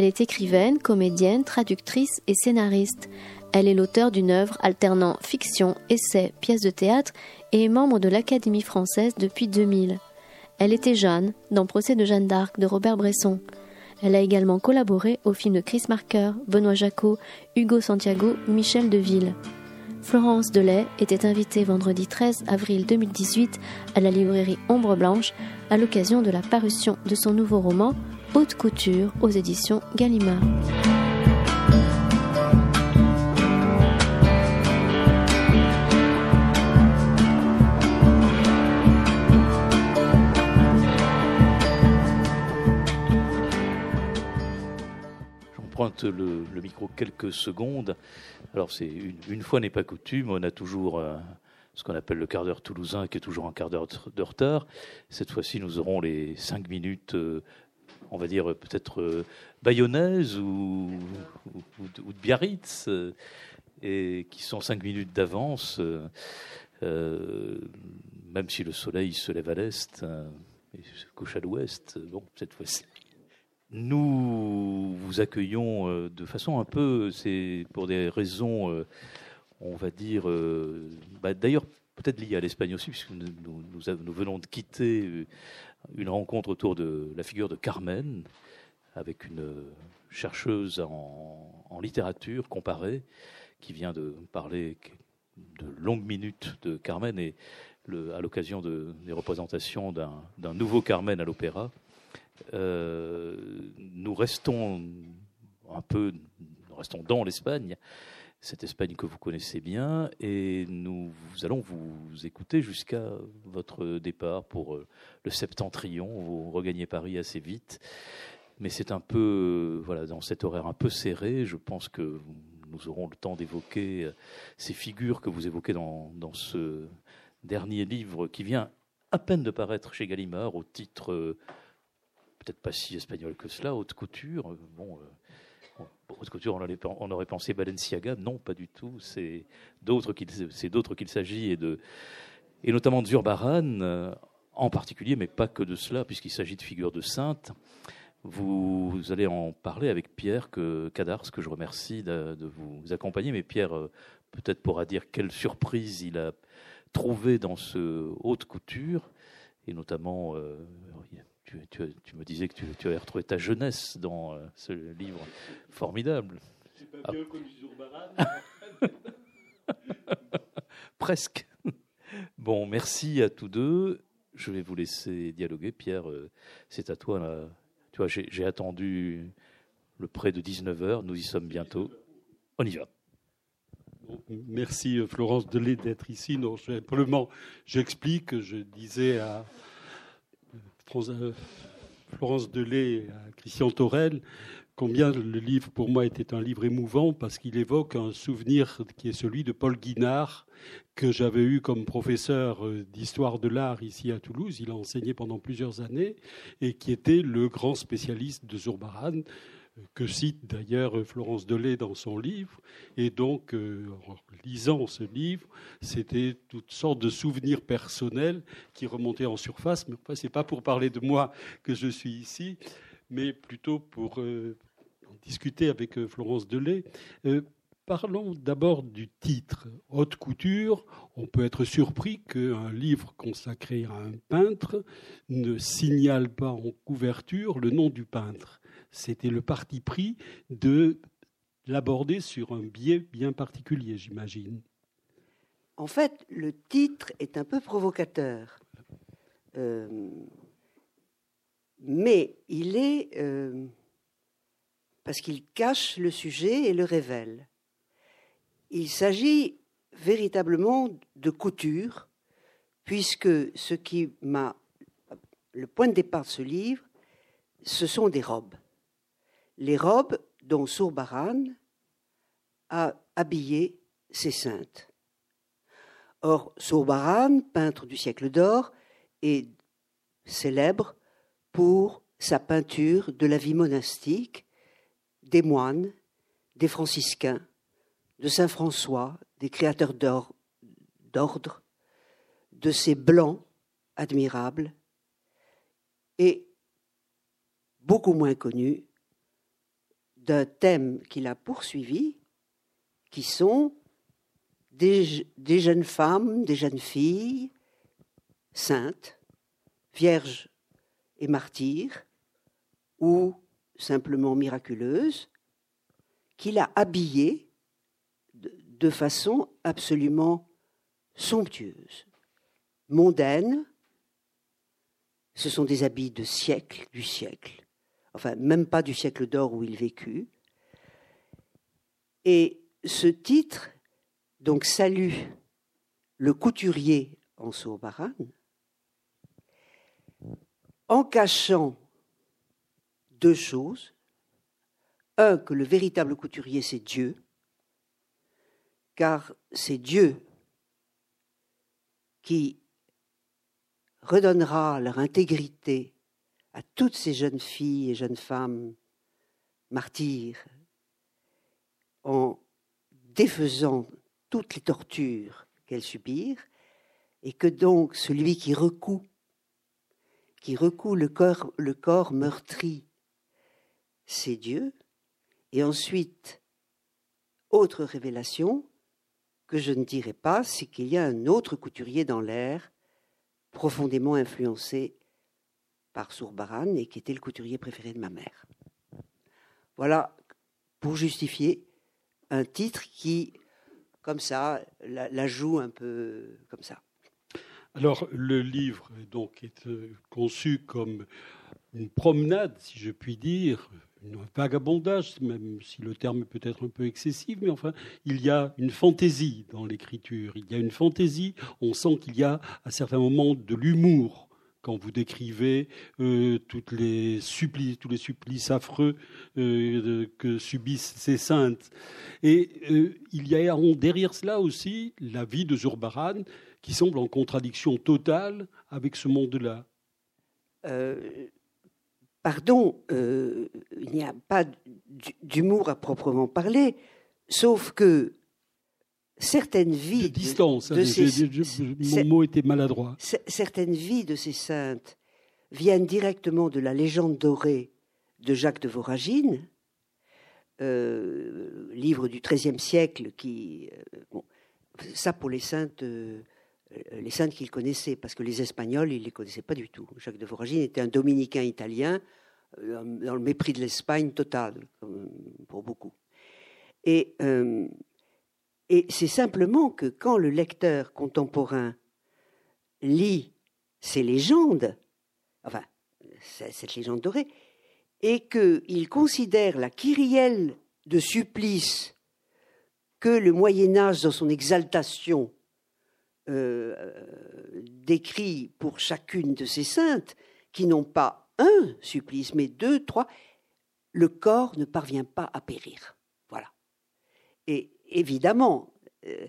Elle est écrivaine, comédienne, traductrice et scénariste. Elle est l'auteur d'une œuvre alternant fiction, essai, pièces de théâtre et est membre de l'Académie française depuis 2000. Elle était Jeanne dans Procès de Jeanne d'Arc de Robert Bresson. Elle a également collaboré au film de Chris Marker, Benoît Jacot, Hugo Santiago, Michel Deville. Florence Delay était invitée vendredi 13 avril 2018 à la librairie Ombre Blanche à l'occasion de la parution de son nouveau roman Haute Couture aux éditions Gallimard. J'emprunte le, micro quelques secondes. Alors, c'est une, une, fois n'est pas coutume, on a toujours euh, ce qu'on appelle le quart d'heure toulousain, qui est toujours un quart d'heure de retard. Cette fois-ci, nous aurons les cinq minutes euh, on va dire peut-être euh, bayonnaise ou, de Biarritz, euh, et qui sont cinq minutes d'avance, euh, même si le soleil se lève à l'est et se couche à l'ouest. Bon, cette fois-ci. Nous vous accueillons de façon un peu, c'est pour des raisons, on va dire, bah, d'ailleurs peut-être liées à l'Espagne aussi, puisque nous, venons de quitter une rencontre autour de la figure de Carmen, avec une chercheuse en, littérature comparée, qui vient de parler de longues minutes de Carmen et à l'occasion de, des représentations d'un nouveau Carmen à l'opéra. Euh, nous restons un peu, nous restons dans l'Espagne, cette Espagne que vous connaissez bien, et nous allons vous écouter jusqu'à votre départ pour euh, le septentrion. Vous regagnez Paris assez vite, mais c'est un peu, euh, voilà, dans cet horaire un peu serré, je pense que nous aurons le temps d'évoquer euh, ces figures que vous évoquez dans, dans, ce dernier livre qui vient à peine de paraître chez Gallimard au titre peut-être pas si espagnol que cela, haute couture. Bon, haute couture, on, aurait pensé Balenciaga. Non, pas du tout. C'est d'autres qu'il, s'agit et notamment de Zurbaran euh, en particulier, mais pas que de cela, puisqu'il s'agit de figures de saintes. Vous, allez en parler avec Pierre Cadars, que je remercie de, vous accompagner. Mais Pierre, euh, peut-être pourra dire quelle surprise il a trouvé dans ce haute couture, et notamment, euh, tu, tu, me disais que tu, tu, avais retrouvé ta jeunesse dans euh, ce livre formidable. C'est pas bien ah. Presque. Bon, merci à tous deux. Je vais vous laisser dialoguer. Pierre, euh, c'est à toi. Là. Tu vois, j'ai attendu le près de 19h. Nous y sommes bientôt. On y va. Merci Florence Delay d'être ici. Non, simplement, j'explique. Je disais à Florence Delay à Christian Torel combien le livre pour moi était un livre émouvant parce qu'il évoque un souvenir qui est celui de Paul Guinard que j'avais eu comme professeur euh, d'histoire de l'art ici à Toulouse. Il a enseigné pendant plusieurs années et qui était le grand spécialiste de Zurbaran que cite d'ailleurs Florence Delay dans son livre. Et donc, euh, en lisant ce livre, c'était toutes sortes de souvenirs personnels qui remontaient en surface. Mais enfin, ce n'est pas pour parler de moi que je suis ici, mais plutôt pour euh, discuter avec euh, Florence Delay. Parlons d'abord du titre. Haute couture, on peut être surpris qu'un livre consacré à un peintre ne signale pas en couverture le nom du peintre c'était le parti pris de l'aborder sur un biais bien particulier, j'imagine. En fait, le titre est un peu provocateur. Euh, mais il est euh, parce qu'il cache le sujet et le révèle. Il s'agit véritablement de couture, puisque ce qui m'a le point de départ de ce livre, ce sont des robes les robes dont Sourbaran a habillé ses saintes. Or, Sourbaran, peintre du siècle d'or, est célèbre pour sa peinture de la vie monastique, des moines, des franciscains, de Saint François, des créateurs d'ordre, de ces blancs admirables, et beaucoup moins connus d'un thème qu'il a poursuivi, qui sont des, jeunes femmes, des jeunes filles, saintes, vierges et martyrs, ou simplement miraculeuses, qu'il a habillées de, de façon absolument somptueuse, mondaine. Ce sont des habits de siècle, du siècle, enfin même pas du siècle d'or où il vécut. Et ce titre, donc, salue le couturier en Sourbaran, en cachant deux choses. Un, que le véritable couturier, c'est Dieu, car c'est Dieu qui redonnera leur intégrité à toutes ces jeunes filles et jeunes femmes martyrs en défaisant toutes les tortures qu'elles subirent, et que donc celui qui recoue, qui recoue le corps, le corps meurtri, c'est Dieu, et ensuite, autre révélation que je ne dirai pas, c'est qu'il y a un autre couturier dans l'air, profondément influencé par Sourbaran et qui était le couturier préféré de ma mère. Voilà pour justifier un titre qui, comme ça, la, joue un peu comme ça. Alors, le livre donc est euh, conçu comme une promenade, si je puis dire, un vagabondage, même si le terme peut être un peu excessif, mais enfin, il y a une fantaisie dans l'écriture. Il y a une fantaisie, on sent qu'il y a à certains moments de l'humour quand vous décrivez euh, tous les supplices affreux euh, que subissent ces saintes. Et euh, il y a derrière cela aussi la vie de Zurbaran qui semble en contradiction totale avec ce monde-là. pardon, il n'y a pas d'humour à proprement parler, sauf que certaines vies de distance. De, de ces, mon mot était maladroit. Certaines vies de ces saintes viennent directement de la légende dorée de Jacques de Voragine, euh, livre du XIIIe siècle qui, euh, bon, ça pour les saintes, euh, les saintes qu'il connaissait, parce que les Espagnols il les connaissaient pas du tout. Jacques de Voragine était un dominicain italien dans le mépris de l'Espagne total pour beaucoup. Et et c'est simplement que quand le lecteur contemporain lit ces légendes, enfin, cette légende dorée, et qu'il considère la kyrielle de supplice que le Moyen Âge, dans son exaltation, euh, décrit pour chacune de ces saintes, qui n'ont pas un supplice, mais deux, trois, le corps ne parvient pas à périr. Voilà. Et évidemment, euh,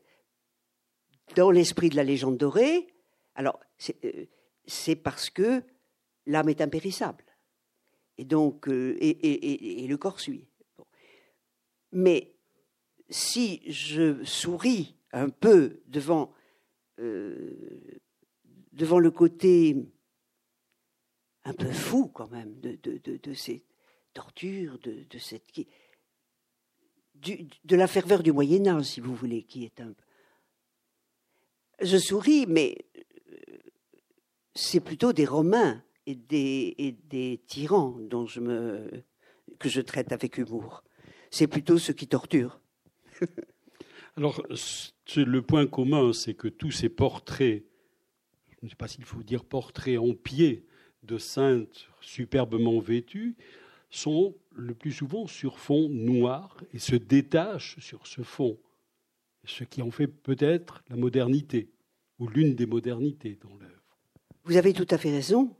dans l'esprit de la légende dorée, alors c'est euh, parce que l'âme est impérissable. Et donc, euh, et, le corps suit. Mais si je souris un peu devant, devant le côté un peu fou quand même de, de ces tortures, de, cette de la ferveur du Moyen Âge, si vous voulez, qui est un. Je souris, mais euh, c'est plutôt des Romains et des, tyrans que je traite avec humour. C'est plutôt ceux qui torturent. Alors, le point commun, c'est que tous ces portraits, je ne sais pas s'il faut dire portraits en pied de saintes superbement vêtues, sont le plus souvent sur fond noir et se détachent sur ce fond, ce qui en fait peut-être la modernité, ou l'une des modernités dans l'œuvre. Vous avez tout à fait raison.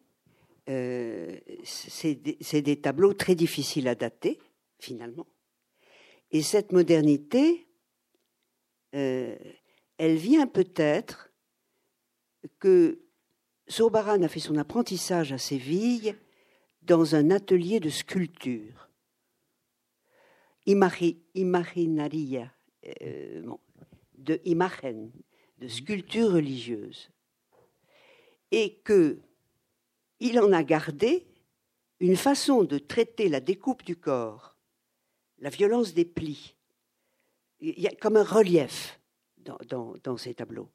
Euh, c'est des, tableaux très difficiles à dater, finalement. Et cette modernité, euh, elle vient peut-être que Sourbaran a fait son apprentissage à Séville dans un atelier de sculpture. imaginaria, euh, de imagen, de sculpture religieuse. Et que il en a gardé une façon de traiter la découpe du corps la violence des plis. Il y a comme un relief dans, ces tableaux.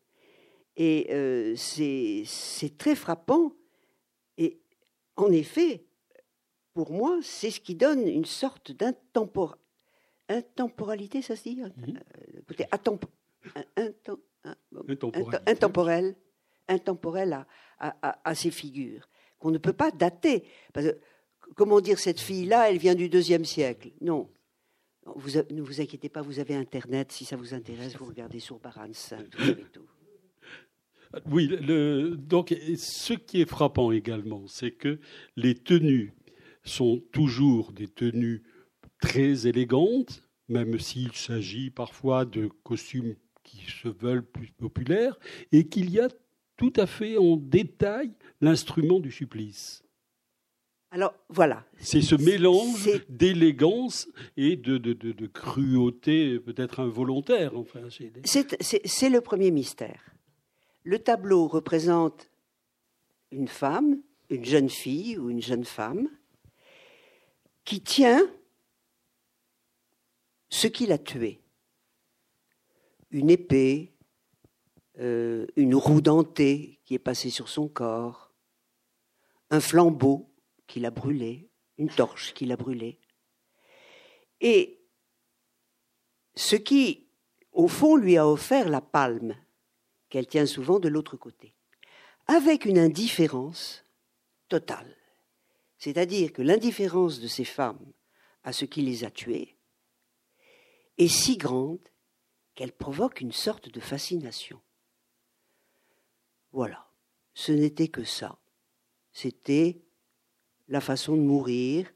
Et euh, c'est très frappant. Et en effet, pour moi, c'est ce qui donne une sorte d'intemporalité, ça se dit mmh. intemporel, intemporel à, ces figures, qu'on ne peut pas dater. Parce que, comment dire, cette fille-là, elle vient du deuxième siècle. Non. Vous, ne vous inquiétez pas, vous avez Internet, si ça vous intéresse, vous regardez sur Baran tout. Oui, le, donc ce qui est frappant également, c'est que les tenues sont toujours des tenues très élégantes, même s'il s'agit parfois de costumes qui se veulent plus populaires, et qu'il y a tout à fait en détail l'instrument du supplice. Alors voilà. C'est ce mélange d'élégance et de, de, cruauté peut-être involontaire. Enfin, c'est le premier mystère. Le tableau représente une femme, une jeune fille ou une jeune femme, qui tient ce qui l'a tué. Une épée, euh, une roue dentée qui est passée sur son corps, un flambeau qui l'a brûlé, une torche qui l'a brûlé. Et ce qui, au fond, lui a offert la palme, qu'elle tient souvent de l'autre côté, avec une indifférence totale. C'est-à-dire que l'indifférence de ces femmes à ce qui les a tuées est si grande qu'elle provoque une sorte de fascination. Voilà, ce n'était que ça. C'était la façon de mourir,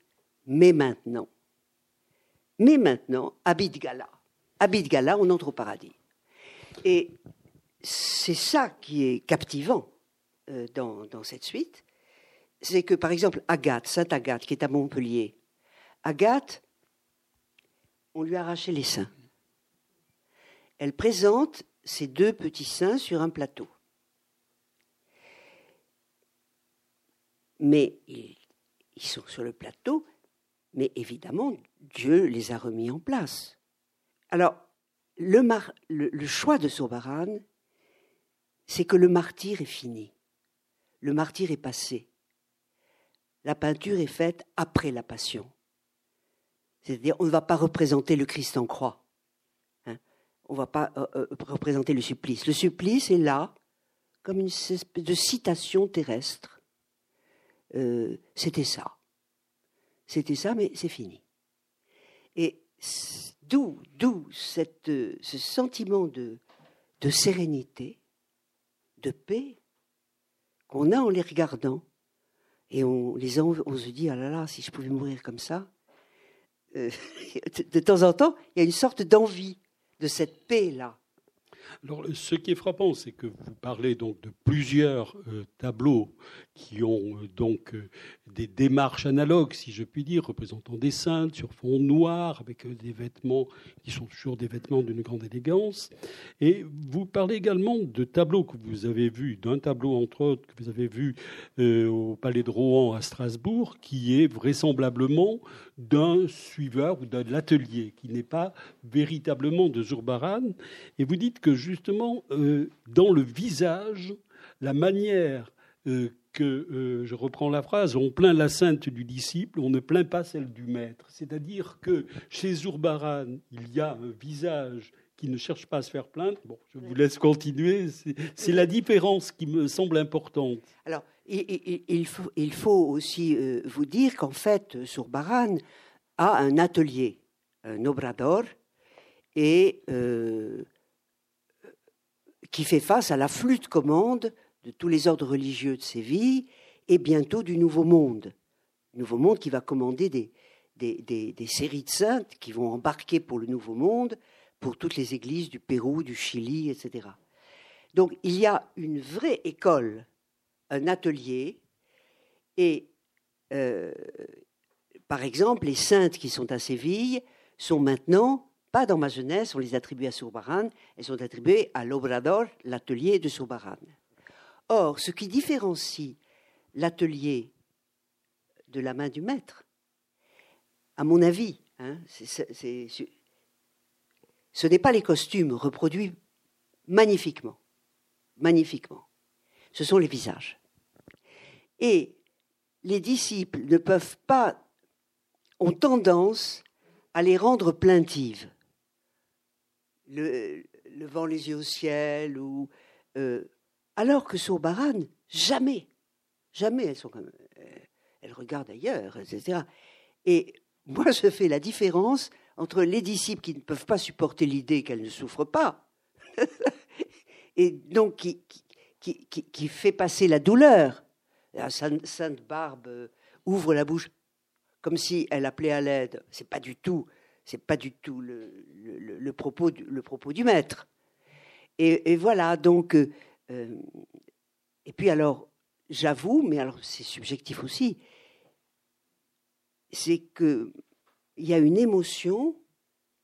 mais maintenant. Mais maintenant, Abid Gala. Abid Gala, on entre au paradis. Et c'est ça qui est captivant euh, dans, dans cette suite, c'est que, par exemple, Agathe, Sainte Agathe, qui est à Montpellier, Agathe, on lui a arraché les seins. Elle présente ses deux petits seins sur un plateau. Mais ils, sont sur le plateau, mais évidemment, Dieu les a remis en place. Alors, le, choix de Sobaran, c'est que le martyr est fini. Le martyr est passé la peinture est faite après la passion. C'est-à-dire, on ne va pas représenter le Christ en croix. Hein. on ne va pas euh, euh, représenter le supplice. Le supplice est là comme une espèce de citation terrestre. Euh, c'était ça. C'était ça, mais c'est fini. Et d'où, d'où ce sentiment de, de sérénité, de paix qu'on a en les regardant et on, les on se dit, ah là là, si je pouvais mourir comme ça. Euh, de temps en temps, il y a une sorte d'envie de cette paix-là. Alors, ce qui est frappant, c'est que vous parlez donc de plusieurs euh, tableaux qui ont euh, donc euh, des démarches analogues, si je puis dire, représentant des saintes sur fond noir, avec des vêtements qui sont toujours des vêtements d'une grande élégance. Et vous parlez également de tableaux que vous avez vus, d'un tableau entre autres que vous avez vu au Palais de Rohan à Strasbourg, qui est vraisemblablement d'un suiveur ou d'un atelier, qui n'est pas véritablement de Zurbaran. Et vous dites que justement, euh, dans le visage, la manière euh, que, euh, je reprends la phrase, on plaint la sainte du disciple, on ne plaint pas celle du maître. C'est-à-dire que chez Zurbaran, il y a un visage qui ne cherche pas à se faire plaindre. Bon, je vous laisse continuer. C'est la différence qui me semble importante. Alors, il, faut, aussi vous dire qu'en fait, Zurbaran a un atelier, un obrador, et qui fait face à la flûte commande de tous les ordres religieux de Séville et bientôt du Nouveau Monde. Nouveau Monde qui va commander des, des, séries de saintes qui vont embarquer pour le Nouveau Monde, pour toutes les églises du Pérou, du Chili, etc. Donc il y a une vraie école, un atelier, et euh, par exemple, les saintes qui sont à Séville sont maintenant pas dans ma jeunesse, on les attribue à Sourbaran, elles sont attribuées à l'Obrador, l'atelier de Sourbaran. Or, ce qui différencie l'atelier de la main du maître, à mon avis, Hein, ce n'est pas les costumes reproduits magnifiquement, magnifiquement. Ce sont les visages. Et les disciples ne peuvent pas, ont tendance à les rendre plaintives. Le, levant les yeux au ciel, ou, euh, alors que sur Baran, jamais, jamais elles sont comme, euh, elles regardent ailleurs, etc. Et moi, je fais la différence entre les disciples qui ne peuvent pas supporter l'idée qu'elles ne souffrent pas, et donc qui, qui, qui, qui, fait passer la douleur. La Sainte Barbe euh, ouvre la bouche comme si elle appelait à l'aide. C'est pas du tout, c'est pas du tout le, propos, du, maître. Et, voilà, donc, euh, euh, et puis alors, j'avoue, mais alors c'est subjectif aussi, c'est que il y a une émotion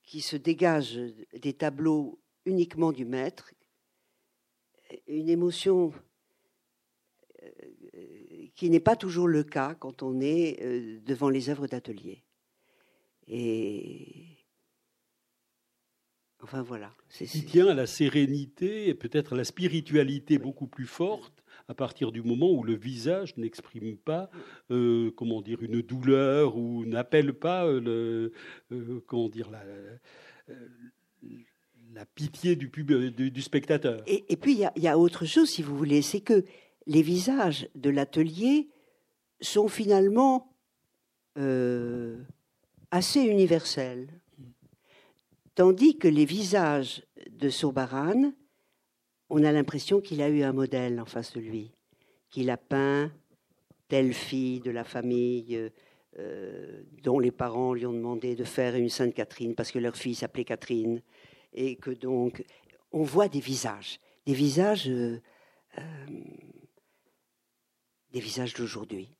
qui se dégage des tableaux uniquement du maître, une émotion euh, qui n'est pas toujours le cas quand on est devant les œuvres d'atelier. Et enfin voilà. Il tient à la sérénité et peut-être à la spiritualité beaucoup plus forte à partir du moment où le visage n'exprime pas, euh, comment dire, une douleur ou n'appelle pas euh, le, euh, comment dire, la, la pitié du, pub, du, spectateur. Et, puis il y, y, a autre chose, si vous voulez, c'est que les visages de l'atelier sont finalement assez universels, tandis que les visages de Sobaran on a l'impression qu'il a eu un modèle en face de lui, qu'il a peint telle fille de la famille euh, dont les parents lui ont demandé de faire une Sainte Catherine parce que leur fille s'appelait Catherine, et que donc on voit des visages, des visages, euh, euh, des visages d'aujourd'hui,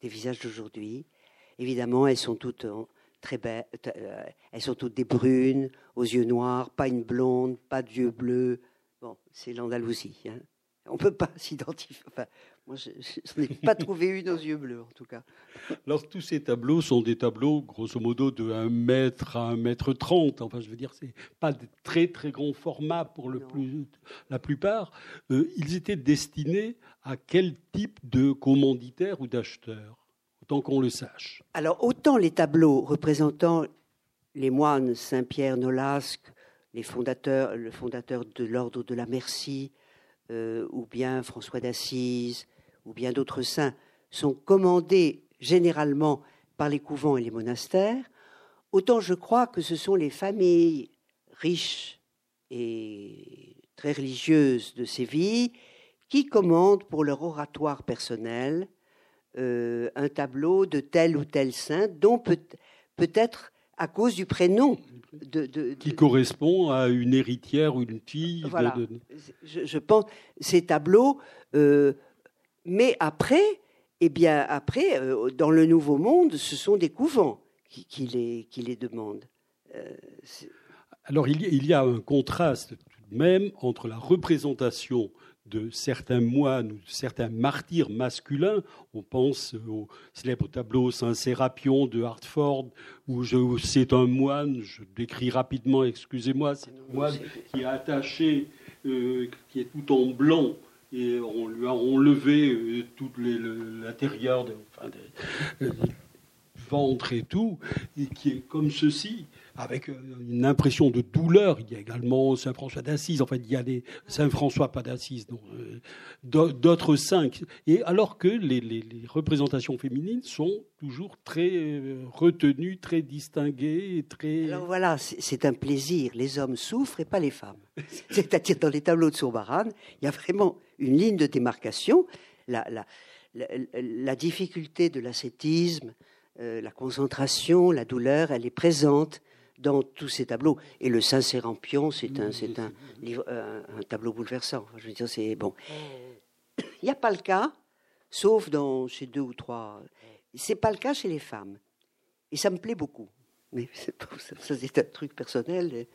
des visages d'aujourd'hui. Évidemment, elles sont toutes très belles, elles sont toutes des brunes, aux yeux noirs, pas une blonde, pas d'yeux bleus, Bon, c'est l'Andalousie. Hein. On ne peut pas s'identifier. Enfin, moi, je, n'ai pas trouvé une aux yeux bleus, en tout cas. Alors, tous ces tableaux sont des tableaux, grosso modo, de 1 mètre à 1 mètre 30. Enfin, je veux dire, c'est pas de très, très grands formats pour le plus, la plupart. Euh, ils étaient destinés à quel type de commanditaire ou d'acheteur? Qu'on. Alors, autant les tableaux représentant les moines Saint-Pierre, Nolasque, les fondateurs, le fondateur de l'ordre de la Merci, euh, ou bien François d'Assise, ou bien d'autres saints, sont commandés généralement par les couvents et les monastères, autant je crois que ce sont les familles riches et très religieuses de Séville qui commandent pour leur oratoire personnel euh, un tableau de tel ou tel saint, dont peut-être à cause du prénom qui correspond à une héritière ou une fille. Voilà. Je, pense ces tableaux. Euh, mais après, eh bien après, euh, dans le Nouveau Monde, ce sont des couvents qui, qui, les, qui les, demandent. Alors il y, il y, a un contraste tout de même entre la représentation de certains moines ou de certains martyrs masculins. On pense au célèbre tableau Saint-Sérapion de Hartford, où c'est un moine, je décris rapidement, excusez-moi, c'est un moine qui est attaché, euh, qui est tout en blanc, et on lui a enlevé euh, tout l'intérieur, enfin, du ventre et tout, et qui est comme ceci avec euh, une impression de douleur. Il y a également Saint François d'Assise, enfin il y a des Saint François pas d'Assise, euh, d'autres saints. Et alors que les, représentations féminines sont toujours très euh, retenues, très distinguées, très. Alors voilà, c'est un plaisir. Les hommes souffrent et pas les femmes. C'est-à-dire dans les tableaux de Sourbaran, il y a vraiment une ligne de démarcation. La, difficulté de l'ascétisme, la concentration, la douleur, elle est présente dans tous ces tableaux. Et le Saint-Sérampion, c'est un, c'est un, livre, euh, un, tableau bouleversant. Je veux dire, c'est bon. Il n'y a pas le cas, sauf dans chez deux ou trois. C'est pas le cas chez les femmes. Et ça me plaît beaucoup. Mais ça, c'est un truc personnel.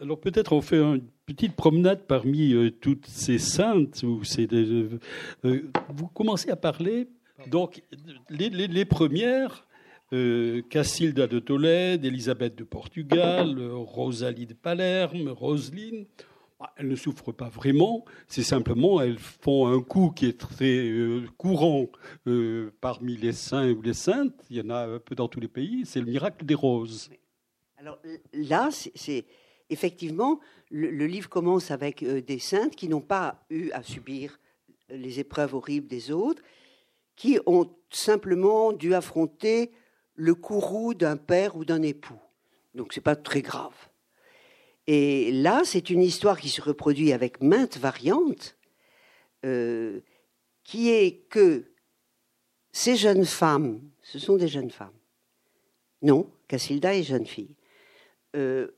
Alors peut-être on fait une petite promenade parmi euh, toutes ces saintes. Où c'est euh, vous commencez à parler. Donc les, les, les premières euh, Cassilda de Tolède, Élisabeth de Portugal, Rosalie de Palerme, Roseline. Bah, elles ne souffrent pas vraiment, c'est simplement elles font un coup qui est très euh, courant euh, parmi les saints ou les saintes. Il y en a un peu dans tous les pays. C'est le miracle des roses. Alors là, c'est effectivement le, livre commence avec des saintes qui n'ont pas eu à subir les épreuves horribles des autres, qui ont simplement dû affronter le courroux d'un père ou d'un époux. Donc c'est pas très grave. Et là, c'est une histoire qui se reproduit avec maintes variantes, euh, qui est que ces jeunes femmes, ce sont des jeunes femmes. Non, Cassilda est jeune fille. Euh,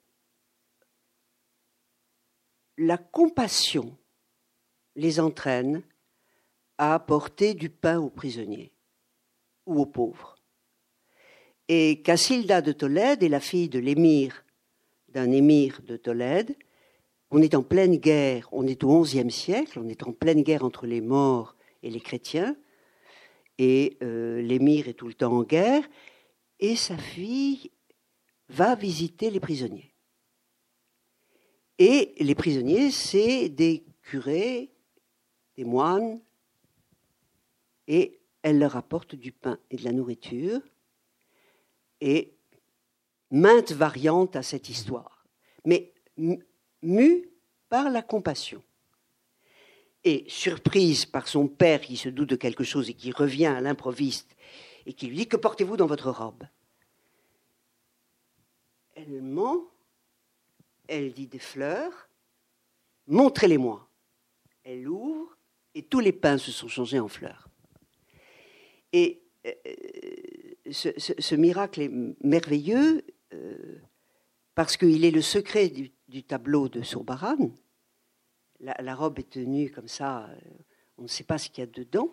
la compassion les entraîne à apporter du pain aux prisonniers ou aux pauvres. Et Cassilda de Tolède est la fille de l'émir, d'un émir de Tolède. On est en pleine guerre, on est au XIe siècle, on est en pleine guerre entre les morts et les chrétiens. Et euh, l'émir est tout le temps en guerre. Et sa fille va visiter les prisonniers. Et les prisonniers, c'est des curés, des moines, et elle leur apporte du pain et de la nourriture et maintes variantes à cette histoire, mais mue par la compassion. Et surprise par son père qui se doute de quelque chose et qui revient à l'improviste et qui lui dit Que portez-vous dans votre robe? Elle ment, elle dit des fleurs, montrez-les-moi. Elle ouvre et tous les pains se sont changés en fleurs. Et euh, ce, miracle est merveilleux euh, parce qu'il est le secret du, tableau de Sourbaran. La, robe est tenue comme ça, euh, on ne sait pas ce qu'il y a dedans.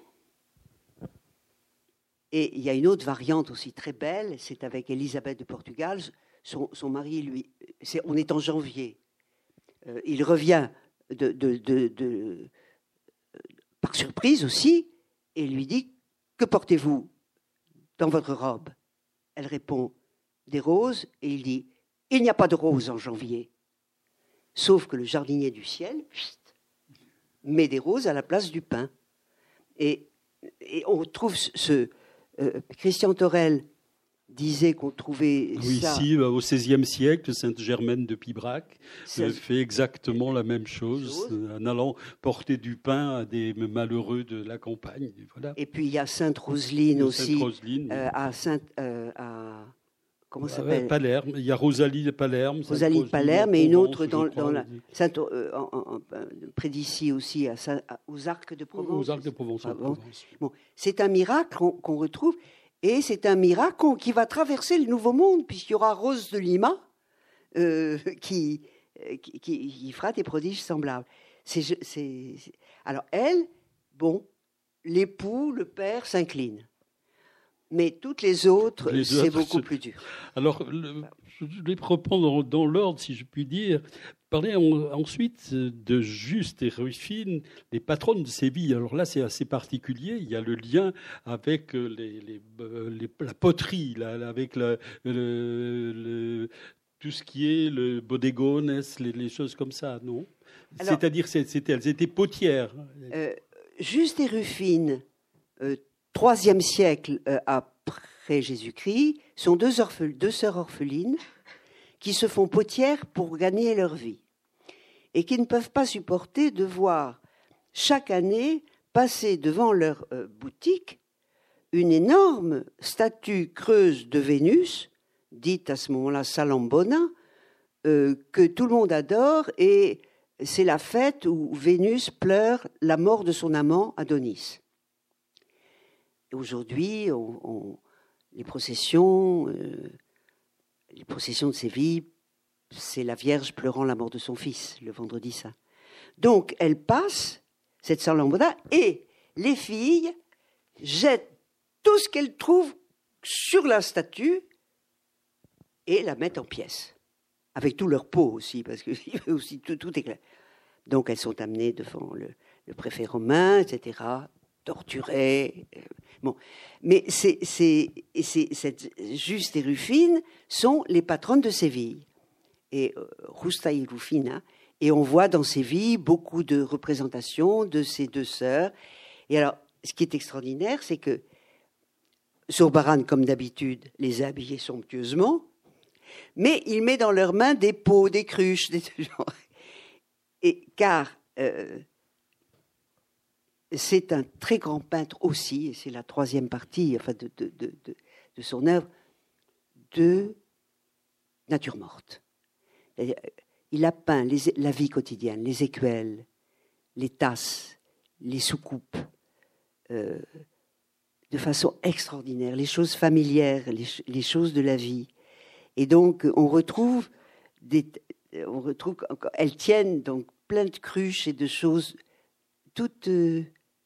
Et il y a une autre variante aussi très belle, c'est avec Elisabeth de Portugal. Son, mari, lui, on est en janvier. Euh, il revient par surprise aussi et lui dit Que portez-vous? Dans votre robe Elle répond Des roses, et il dit Il n'y a pas de roses en janvier. Sauf que le jardinier du ciel met des roses à la place du pain. Et, on trouve ce. Euh, Christian Torel disait qu'on trouvait oui, Ici, au XVIe siècle, Sainte Germaine de Pibrac euh, fait exactement la même chose, en allant porter du pain à des malheureux de la campagne. Voilà. Et puis il y a Sainte Roseline aussi, euh, à Sainte, euh, à comment ça s'appelle? Palerme. Il y a Rosalie de Palerme. Rosalie de Palerme et une autre dans, dans la Sainte, près d'ici aussi, à aux Arcs de Provence. Aux Arcs de Provence. Ah bon. c'est un miracle qu'on retrouve. Et c'est un miracle qui va traverser le Nouveau Monde, puisqu'il y aura Rose de Lima euh, qui, qui, fera des prodiges semblables. Alors elle, bon, l'époux, le père s'incline. Mais toutes les autres, c'est beaucoup plus dur. Alors, je vais reprendre dans l'ordre, si je puis dire. Parler ensuite de Juste et Rufine, les patronnes de Séville. Alors là, c'est assez particulier. Il y a le lien avec euh, les, euh, la poterie, avec le, tout ce qui est le bodegones, les, choses comme ça, non? C'est-à-dire, c'était, elles étaient potières. Euh, Juste et Rufine, troisième siècle après Jésus-Christ, sont deux, deux sœurs orphelines qui se font potières pour gagner leur vie et qui ne peuvent pas supporter de voir chaque année passer devant leur euh, boutique une énorme statue creuse de Vénus, dite à ce moment-là Salambona, euh, que tout le monde adore et c'est la fête où Vénus pleure la mort de son amant Adonis. Aujourd'hui, les processions, euh, les processions de Séville c'est la Vierge pleurant la mort de son fils le vendredi saint. Donc elle passe, cette Saint-Lamboda, et les filles jettent tout ce qu'elles trouvent sur la statue et la mettent en pièces. Avec tout leur peau aussi, parce que aussi tout, tout est clair. Donc elles sont amenées devant le, préfet romain, etc. torturée. Bon, mais c'est, cette Juste et Rufine sont les patronnes de Séville. Et Rusta et Rufina. Et on voit dans Séville beaucoup de représentations de ces deux sœurs. Et alors, ce qui est extraordinaire, c'est que Sourbaran, comme d'habitude, les a habillées somptueusement, mais il met dans leurs mains des pots, des cruches, des... Et car euh, c'est un très grand peintre aussi, et c'est la troisième partie enfin de, de, son œuvre, de nature morte. Il a peint la vie quotidienne, les écuelles, les tasses, les soucoupes, euh, de façon extraordinaire, les choses familières, les, choses de la vie. Et donc, on retrouve, des, on retrouve elles tiennent donc plein de cruches et de choses toutes, euh,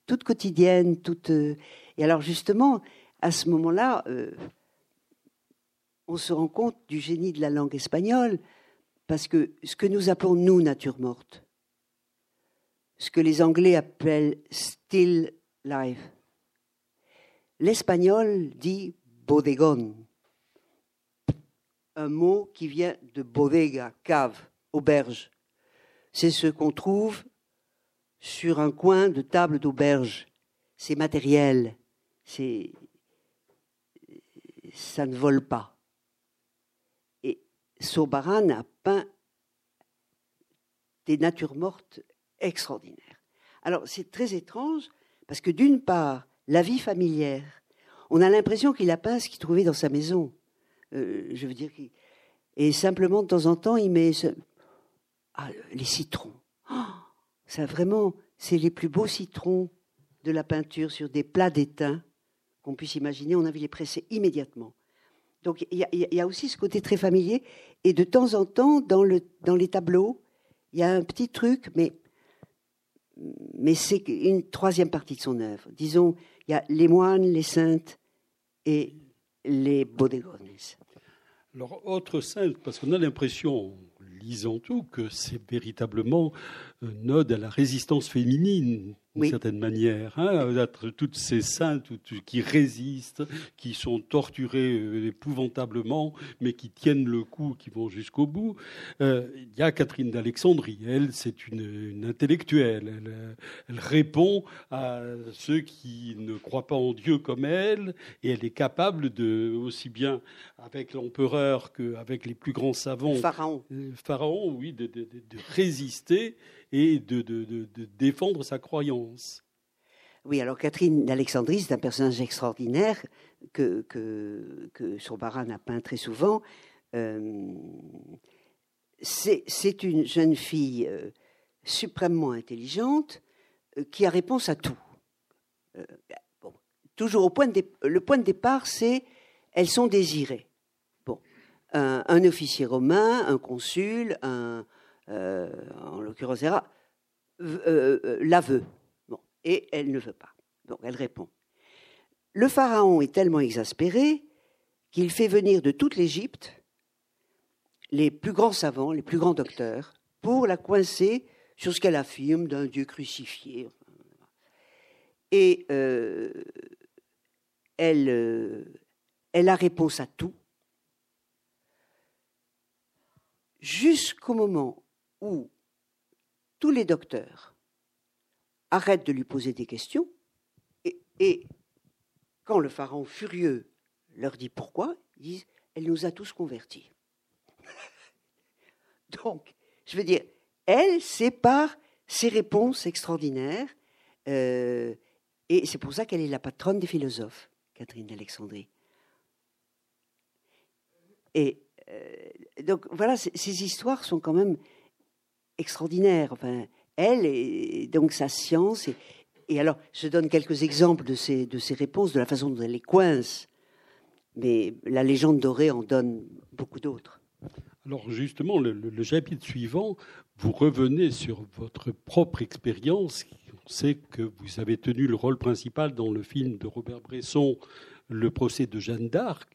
toutes quotidiennes, toutes. Euh, et alors, justement, à ce moment-là, on se rend compte du génie de la langue espagnole, parce que ce que nous appelons, nous, nature morte, ce que les Anglais appellent still life, L'espagnol dit bodegón, un mot qui vient de bodega, cave, auberge. C'est ce qu'on trouve sur un coin de table d'auberge. C'est matériel, c'est ça ne vole pas. Et Sobaran a peint des natures mortes extraordinaires. Alors c'est très étrange parce que d'une part, la vie familière. On a l'impression qu'il a peint ce qu'il trouvait dans sa maison. Euh, je veux dire, et simplement de temps en temps, il met ah, les citrons. Oh, ça vraiment, c'est les plus beaux citrons de la peinture sur des plats d'étain qu'on puisse imaginer. On avait les pressés immédiatement. Donc il y, a aussi ce côté très familier. Et de temps en temps, dans, le, dans les tableaux, il y a un petit truc, mais, mais c'est une troisième partie de son œuvre. Disons, il y a les moines, les saintes et les bodegones. Alors, autre sainte, parce qu'on a l'impression, lisant tout, que c'est véritablement un ode à la résistance féminine d'une certaine manière. Hein, toutes ces saintes qui résistent, qui sont torturées euh, épouvantablement, mais qui tiennent le coup, qui vont jusqu'au bout. Euh, il y a Catherine d'Alexandrie. Elle, c'est une, intellectuelle. Elle, elle, répond à ceux qui ne croient pas en Dieu comme elle, et elle est capable de, aussi bien avec l'empereur qu'avec les plus grands savants, Pharaon, euh, Pharaon, oui, de, de, de résister et de, défendre sa croyance. Oui, alors Catherine d'Alexandrie, c'est un personnage extraordinaire que, que, que Surbaran a peint très souvent. Euh, c'est une jeune fille euh, suprêmement intelligente euh, qui a réponse à tout. toujours au point de, le point de départ, c'est elles sont désirées. Bon, un officier romain, un consul, un, euh, en l'occurrence euh, euh, la veut. Bon, et elle ne veut pas. Donc elle répond. Le pharaon est tellement exaspéré qu'il fait venir de toute l'Égypte les plus grands savants, les plus grands docteurs, pour la coincer sur ce qu'elle affirme d'un Dieu crucifié. Et elle, elle a réponse à tout, jusqu'au moment où tous les docteurs arrêtent de lui poser des questions et, quand le pharaon furieux leur dit pourquoi, ils disent Elle nous a tous convertis. Donc, je veux dire, elle sépare ses réponses extraordinaires euh, et c'est pour ça qu'elle est la patronne des philosophes, Catherine d'Alexandrie. Et euh, donc voilà, ces histoires sont quand même extraordinaire. Enfin, elle et donc sa science. Et, alors, je donne quelques exemples de ces, de ces réponses, de la façon dont elle les coince. Mais la légende dorée en donne beaucoup d'autres. Alors justement, le, chapitre suivant, vous revenez sur votre propre expérience. On sait que vous avez tenu le rôle principal dans le film de Robert Bresson, Le procès de Jeanne d'Arc.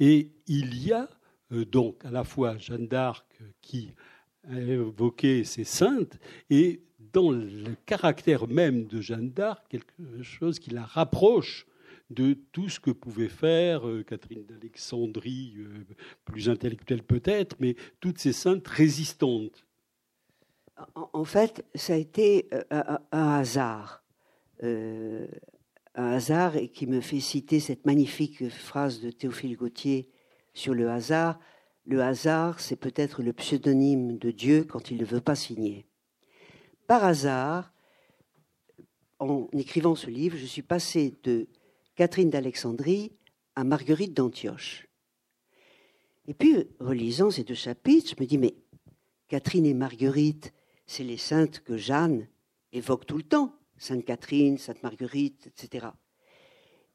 Et il y a euh, donc à la fois Jeanne d'Arc qui évoquer ces saintes, et dans le caractère même de Jeanne d'Arc quelque chose qui la rapproche de tout ce que pouvait faire euh, Catherine d'Alexandrie, euh, plus intellectuelle peut-être, mais toutes ces saintes résistantes. En, fait, ça a été euh, un, hasard. un hasard et qui me fait citer cette magnifique phrase de Théophile Gautier sur le hasard. Le hasard, c'est peut-être le pseudonyme de Dieu quand il ne veut pas signer. Par hasard, en écrivant ce livre, je suis passé de Catherine d'Alexandrie à Marguerite d'Antioche. Et puis, relisant ces deux chapitres, je me dis, mais Catherine et Marguerite, c'est les saintes que Jeanne évoque tout le temps. Sainte Catherine, Sainte Marguerite, etc.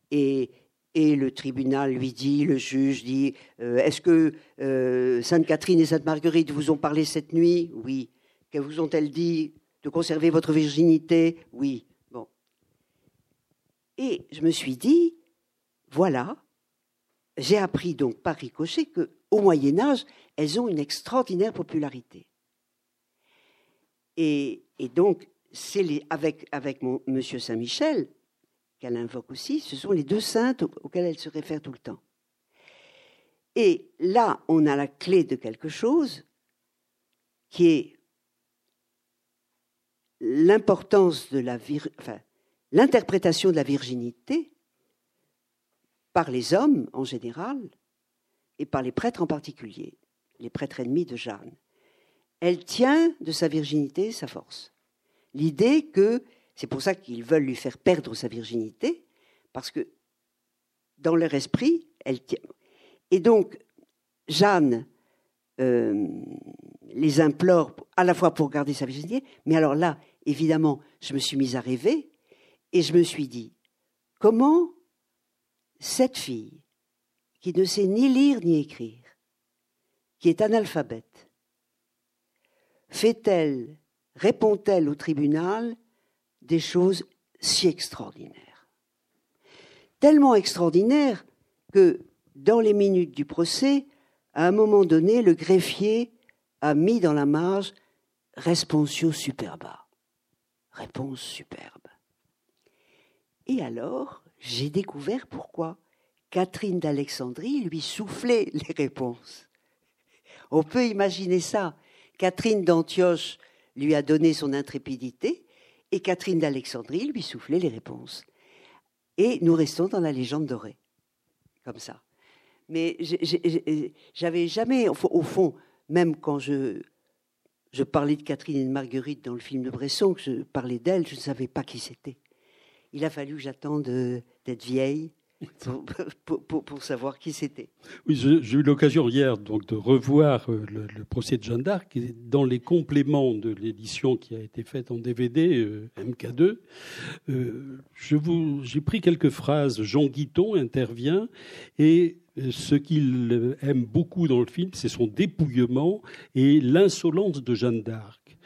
Et, et le tribunal lui dit, le juge dit, euh, est-ce que euh, Sainte Catherine et Sainte Marguerite vous ont parlé cette nuit? Oui. Que vous ont-elles dit? De conserver votre virginité? Oui. Et je me suis dit, voilà, j'ai appris donc par ricochet qu'au Moyen Âge, elles ont une extraordinaire popularité. Et, donc, c'est avec, avec mon, Monsieur Saint-Michel, qu'elle invoque aussi, ce sont les deux saintes auxquelles elle se réfère tout le temps. Et là, on a la clé de quelque chose qui est l'importance de la l'interprétation de la virginité par les hommes en général et par les prêtres en particulier, les prêtres ennemis de Jeanne. Elle tient de sa virginité sa force. L'idée que c'est pour ça qu'ils veulent lui faire perdre sa virginité, parce que dans leur esprit, elle tient. Et donc, Jeanne euh, les implore à la fois pour garder sa virginité, mais alors là, évidemment, je me suis mise à rêver et je me suis dit, comment cette fille, qui ne sait ni lire ni écrire, qui est analphabète, fait-elle, répond-elle au tribunal des choses si extraordinaires Tellement extraordinaires que, dans les minutes du procès, à un moment donné, le greffier a mis dans la marge Responsio superba. Réponse superbe. Et alors, j'ai découvert pourquoi Catherine d'Alexandrie lui soufflait les réponses. On peut imaginer ça. Catherine d'Antioche lui a donné son intrépidité et Catherine d'Alexandrie lui soufflait les réponses. Et nous restons dans la légende dorée, comme ça. Mais j'avais jamais, au fond, même quand je, je parlais de Catherine et de Marguerite dans le film de Bresson, que je parlais d'elle, je ne savais pas qui c'était il a fallu que j'attende d'être vieille pour, savoir qui c'était. Oui, j'ai eu l'occasion hier donc de revoir euh, le, procès de Jeanne d'Arc dans les compléments de l'édition qui a été faite en DVD euh, MK2. Euh, j'ai pris quelques phrases. Jean Guiton intervient et ce qu'il aime beaucoup dans le film, c'est son dépouillement et l'insolence de Jeanne d'Arc.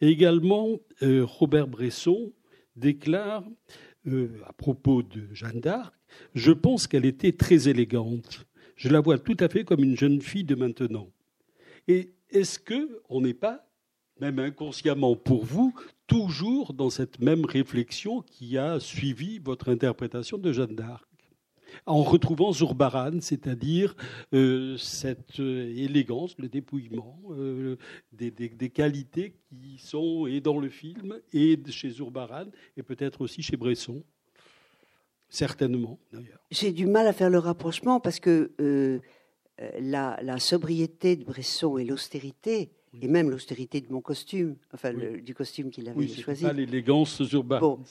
également, Robert Bresson déclare euh, à propos de Jeanne d'Arc, je pense qu'elle était très élégante. Je la vois tout à fait comme une jeune fille de maintenant. Et est-ce que on n'est pas, même inconsciemment pour vous, toujours dans cette même réflexion qui a suivi votre interprétation de Jeanne d'Arc? En retrouvant Zurbaran, c'est-à-dire euh, cette euh, élégance, le dépouillement, euh, des, qualités qui sont et dans le film et chez Zurbaran et peut-être aussi chez Bresson. Certainement, d'ailleurs. J'ai du mal à faire le rapprochement parce que la, sobriété de Bresson et l'austérité, et même l'austérité de mon costume, enfin du costume qu'il avait oui, choisi. Pas l'élégance Zurbaran. Bon,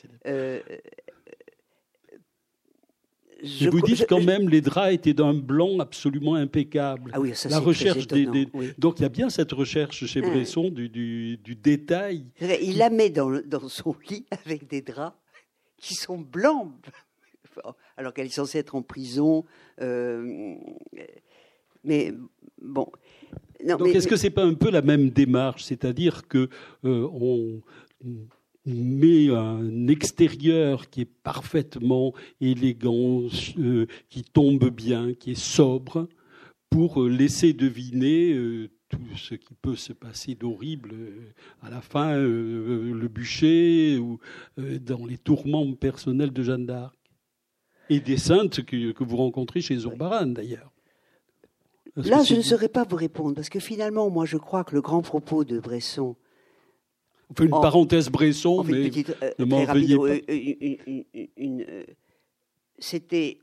je, vous dites quand même les draps étaient d'un blanc absolument impeccable. Ah oui, ça, la recherche des, donc il y a bien cette recherche chez ah. Bresson du, du, détail. Il la met dans, dans son lit avec des draps qui sont blancs, alors qu'elle est censée être en prison. Euh, mais bon. Donc est-ce que c'est pas un peu la même démarche, c'est-à-dire que euh, on met un extérieur qui est parfaitement élégant, euh, qui tombe bien, qui est sobre, pour euh, laisser deviner euh, tout ce qui peut se passer d'horrible à la fin, le bûcher ou dans les tourments personnels de Jeanne d'Arc et des saintes que, que vous rencontrez chez Zurbaran d'ailleurs. Là, je ne saurais pas vous répondre, parce que finalement, moi, je crois que le grand propos de Bresson. On fait une parenthèse Bresson, mais ne m'en veuillez pas. C'était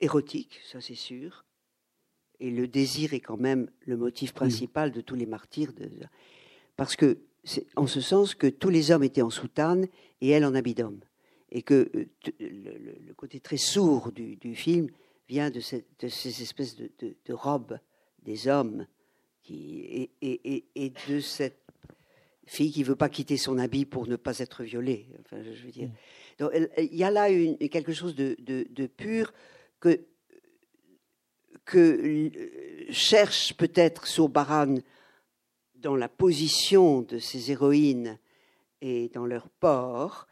érotique, ça c'est sûr. Et le désir est quand même le motif principal de tous les martyrs. De, parce que, en ce sens que tous les hommes étaient en soutane et elle en habit d'homme. Et que le, côté très sourd du, du film vient de, ces espèces de, robes des hommes qui, et, de cette fille qui ne veut pas quitter son habit pour ne pas être violée. Enfin, je veux dire. Donc, il y a là une, quelque chose de, pur que, que cherche peut-être Sobaran dans la position de ces héroïnes et dans leur port,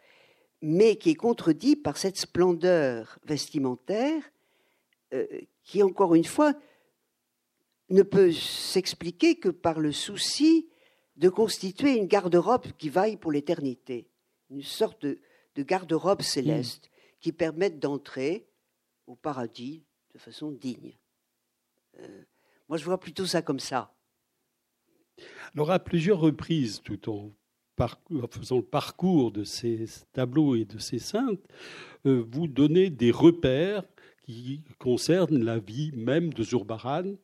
mais qui est contredit par cette splendeur vestimentaire euh, qui, encore une fois, ne peut s'expliquer que par le souci de constituer une garde-robe qui vaille pour l'éternité, une sorte de, garde-robe céleste qui permette d'entrer au paradis de façon digne. Euh, moi, je vois plutôt ça comme ça. Alors, à plusieurs reprises, tout en, faisant le parcours de ces tableaux et de ces saintes, euh, vous donnez des repères qui concernent la vie même de Zurbaran,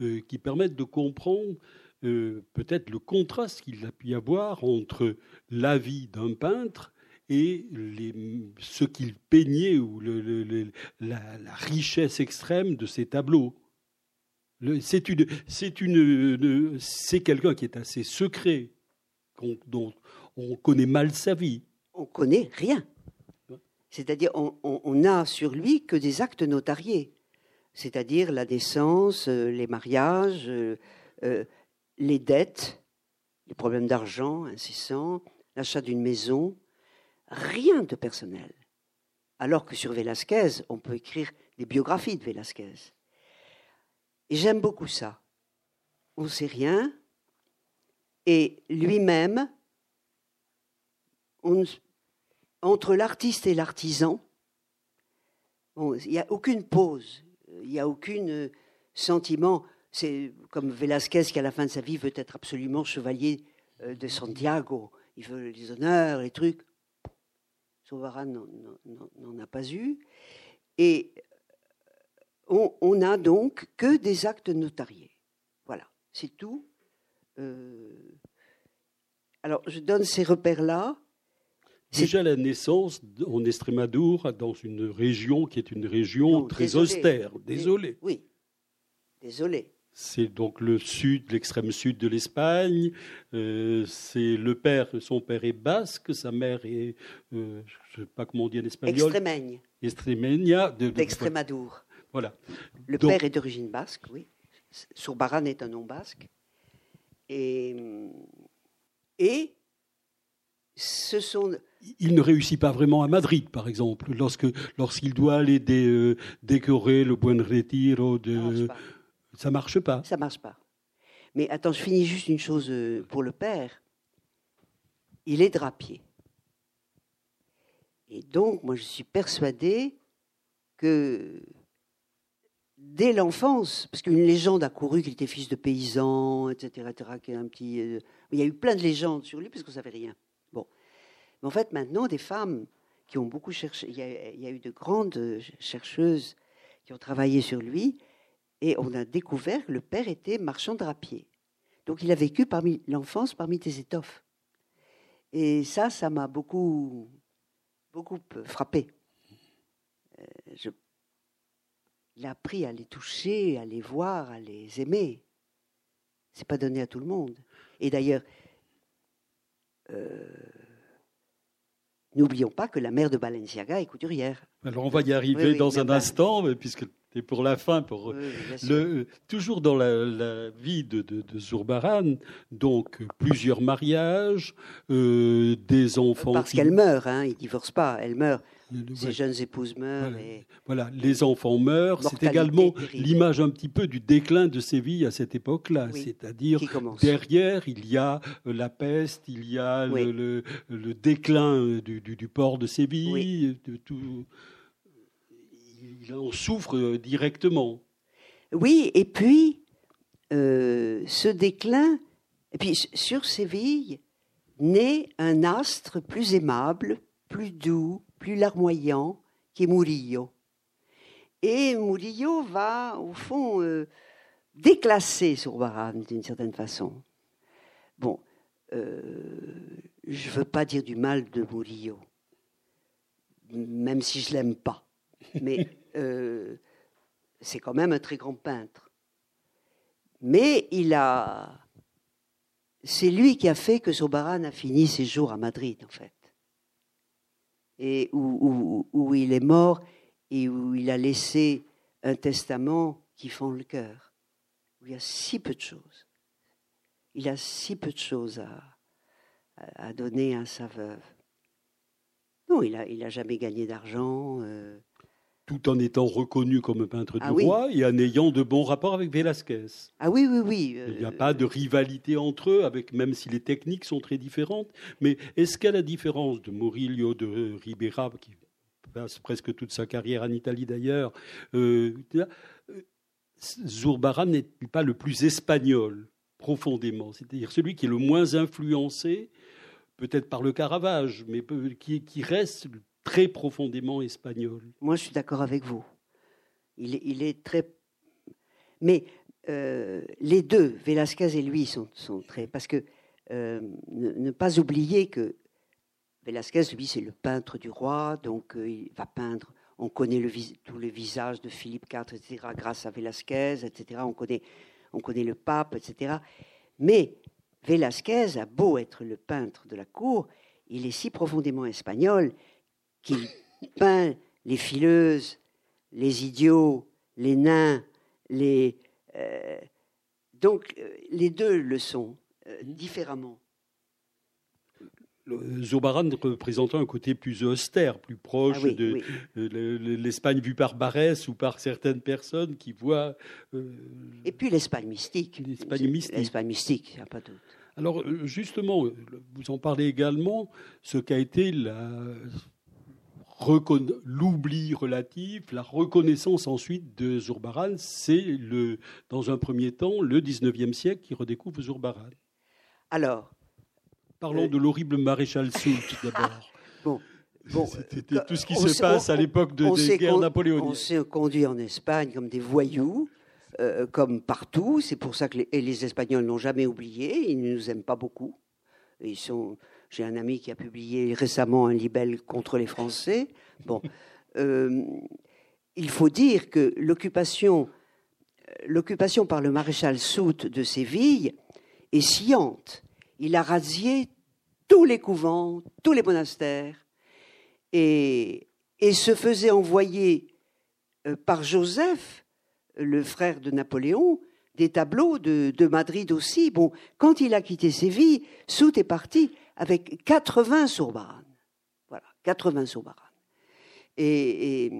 euh, qui permettent de comprendre euh, peut-être le contraste qu'il a pu y avoir entre la vie d'un peintre et les, ce qu'il peignait ou le, la, richesse extrême de ses tableaux. C'est une, c'est une, c'est quelqu'un qui est assez secret, dont on connaît mal sa vie. On connaît rien. C'est-à-dire, on n'a sur lui que des actes notariés, c'est-à-dire la naissance, euh, les mariages, euh, les dettes, les problèmes d'argent incessants, l'achat d'une maison, rien de personnel. Alors que sur Velasquez, on peut écrire des biographies de Velasquez. Et j'aime beaucoup ça. On ne sait rien, et lui-même, entre l'artiste et l'artisan, il n'y a aucune pause, il n'y a aucun euh, sentiment. C'est comme Velasquez qui, à la fin de sa vie, veut être absolument chevalier euh, de Santiago. Il veut les honneurs, les trucs. Sauvara n'en a pas eu. Et euh, on n'a donc que des actes notariés. Voilà, c'est tout. alors, je donne ces repères-là Déjà la naissance en Estrémadour, dans une région qui est une région très austère. Désolé. Oui, désolé. C'est donc le sud, l'extrême sud de l'Espagne. Euh, c'est le père, son père est basque, sa mère est, euh, je ne sais pas comment on dit en espagnol. Extremeña. Extremeña. D'Extrémadour. Voilà. Le père est d'origine basque, oui. Surbaran est un nom basque. Et, et ce sont il ne réussit pas vraiment à Madrid, par exemple, lorsque lorsqu'il doit aller euh, décorer le Buen Retiro de. Ça marche pas. Ça marche pas. Mais attends, je finis juste une chose euh, pour le père. Il est drapier. Et donc, moi, je suis persuadée que dès l'enfance, parce qu'une légende a couru qu'il était fils de paysan, etc., etc., un petit, euh, il y a eu plein de légendes sur lui parce qu'on savait rien en fait, maintenant, des femmes qui ont beaucoup cherché, il y, a, eu de grandes chercheuses qui ont travaillé sur lui, et on a découvert que le père était marchand drapier. Donc il a vécu parmi l'enfance parmi des étoffes. Et ça, ça m'a beaucoup, beaucoup frappé. Euh, il a appris à les toucher, à les voir, à les aimer. C'est pas donné à tout le monde. Et d'ailleurs, euh, N'oublions pas que la mère de Balenciaga est couturière. Alors on va y arriver dans un instant, puisque c'est pour la fin. Pour le, toujours dans la, vie de, de, Zurbaran, donc plusieurs mariages, euh, des enfants. Parce qu'elle meurt, hein, il divorce pas. Elle meurt Ses jeunes épouses meurent. Voilà. Et... Voilà, les enfants meurent. C'est également l'image un petit peu du déclin de Séville à cette époque-là. Oui, C'est-à-dire, derrière, il y a euh, la peste, il y a Oui. le, le- le déclin euh, du, du- du port de Séville. De tout. Il en souffre euh, directement. Oui, et puis, euh, ce déclin, et puis sur Séville, naît un astre plus aimable, plus doux, plus larmoyant, qui est Murillo. Et Murillo va, au fond, euh, déclasser Zurbaran d'une certaine façon. Bon, euh, je ne veux pas dire du mal de Murillo, même si je l'aime pas. Mais euh, c'est quand même un très grand peintre. Mais il a. C'est lui qui a fait que Zurbaran a fini ses jours à Madrid, en fait. Et où, il est mort et où il a laissé un testament qui fend le cœur. Où il y a si peu de choses. Il a si peu de choses à donner à sa veuve. Non, il n'a il a jamais gagné d'argent. euh, Tout en étant reconnu comme peintre du Ah oui. roi et en ayant de bons rapports avec Velázquez. Ah oui, oui, oui. Il n'y a euh, pas de rivalité entre eux, avec, même si les techniques sont très différentes. Mais est-ce qu'à la différence de Murillo de Ribera, qui passe presque toute sa carrière en Italie d'ailleurs, euh, euh, Zurbaran n'est pas le plus espagnol profondément? C'est-à-dire celui qui est le moins influencé, peut-être par le Caravage, mais qui, qui reste très profondément espagnol. Moi, je suis d'accord avec vous. Il est, très. Mais euh, les deux, Velázquez et lui, sont, sont très. Parce que euh, ne, pas oublier que Velázquez, lui, c'est le peintre du roi, donc euh, il va peindre. On connaît le vis- de Philippe IV, etc., grâce à Velázquez, etc. On connaît, on connaît le pape, etc. Mais Velázquez a beau être le peintre de la cour, il est si profondément espagnol qu'il peint les fileuses, les idiots, les nains, les. euh, donc, euh, les deux le sont euh, différemment. Le- Zurbaran représentant un côté plus austère, plus proche Ah oui, de, oui. L'Espagne vue par Barès ou par certaines personnes qui voient. euh, Et puis l'Espagne mystique. L'Espagne mystique. L'Espagne mystique, il n'y a pas doute. Alors justement, vous en parlez également, ce qu'a été la l'oubli relatif, la reconnaissance ensuite de Zurbaran, c'est le, dans un premier temps le 19e siècle qui redécouvre Zurbaran. Alors, Parlons Euh. de l'horrible maréchal Soult d'abord. bon. bon C'était tout ce qui se passe on- à l'époque de, des guerres con- On napoléoniennes. s'est conduit en Espagne comme des voyous, euh, comme partout. C'est pour ça que les, et les Espagnols n'ont jamais oublié. Ils ne nous aiment pas beaucoup. Ils sont. J'ai un ami qui a publié récemment un libelle contre les Français. Bon, euh, il faut dire que l'occupation, euh, l'occupation par le maréchal Soult de Séville est sciante. Il a rasié tous les couvents, tous les monastères, et, et se faisait envoyer euh, par Joseph, le frère de Napoléon, des tableaux de, de Madrid aussi. Bon, quand il a quitté Séville, Soult est parti avec 80 Sourbaran. Voilà, 80 Sourbaran. Et,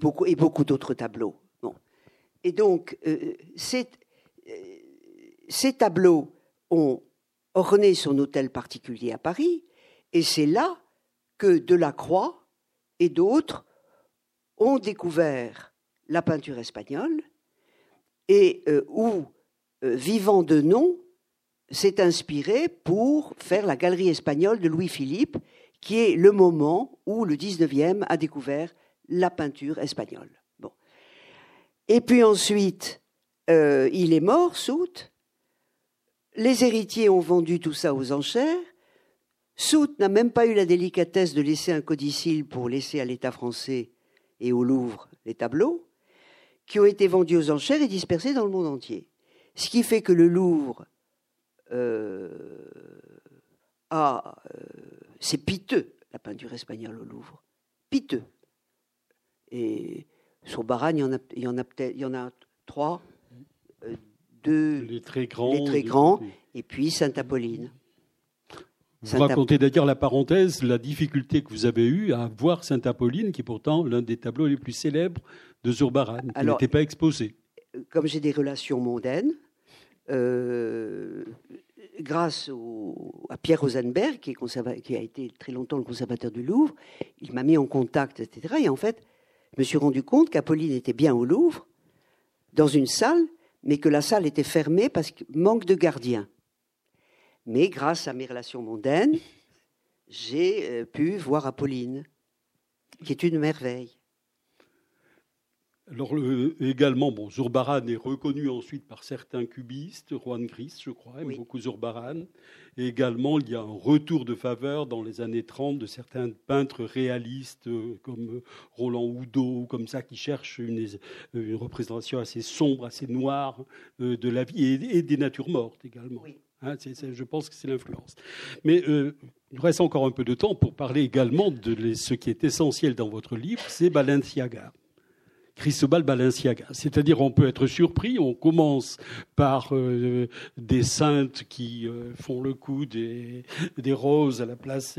beaucoup, d'autres tableaux. Bon. Et donc, euh, ces, euh, ces tableaux ont orné son hôtel particulier à Paris, et c'est là que Delacroix et d'autres ont découvert la peinture espagnole et euh, où Vivant de Nom s'est inspiré pour faire la galerie espagnole de Louis-Philippe, qui est le moment où le 19e a découvert la peinture espagnole. Et puis ensuite, euh, il est mort, Soult. Les héritiers ont vendu tout ça aux enchères. Soult n'a même pas eu la délicatesse de laisser un codicile pour laisser à l'État français et au Louvre les tableaux, qui ont été vendus aux enchères et dispersés dans le monde entier. Ce qui fait que le Louvre euh, a. euh, c'est piteux, la peinture espagnole au Louvre. Piteux. Et sur Baragne, il y en a, il y en a peut-être il y en a trois, euh, deux, Les très grands. les très grands. et puis Sainte-Apolline. Vous racontez d'ailleurs la parenthèse, la difficulté que vous avez eue à voir Sainte-Apolline, qui est pourtant l'un des tableaux les plus célèbres de Zurbaran, qui n'était pas exposé. Comme j'ai des relations mondaines, euh, grâce à Pierre Rosenberg, qui, a été très longtemps le conservateur du Louvre, il m'a mis en contact, etc. Et en fait, je me suis rendu compte qu'Apolline était bien au Louvre, dans une salle, mais que la salle était fermée parce qu'il manque de gardiens. Mais grâce à mes relations mondaines, j'ai euh, pu voir Apolline, qui est une merveille. Alors également, bon, Zurbaran est reconnu ensuite par certains cubistes, Juan Gris, je crois, aime beaucoup Zurbaran. Et également, il y a un retour de faveur dans les années 30 de certains peintres réalistes euh, comme euh, Roland Houdot, comme ça, qui cherchent une, une représentation assez sombre, assez noire de la vie et, des natures mortes également. Oui. Hein, je pense que c'est l'influence. Mais euh, il reste encore un peu de temps pour parler également de ce qui est essentiel dans votre livre, c'est Balenciaga. Cristobal Balenciaga. C'est-à-dire, on peut être surpris. On commence par euh, des saintes qui euh, font le coup des, des, roses à la place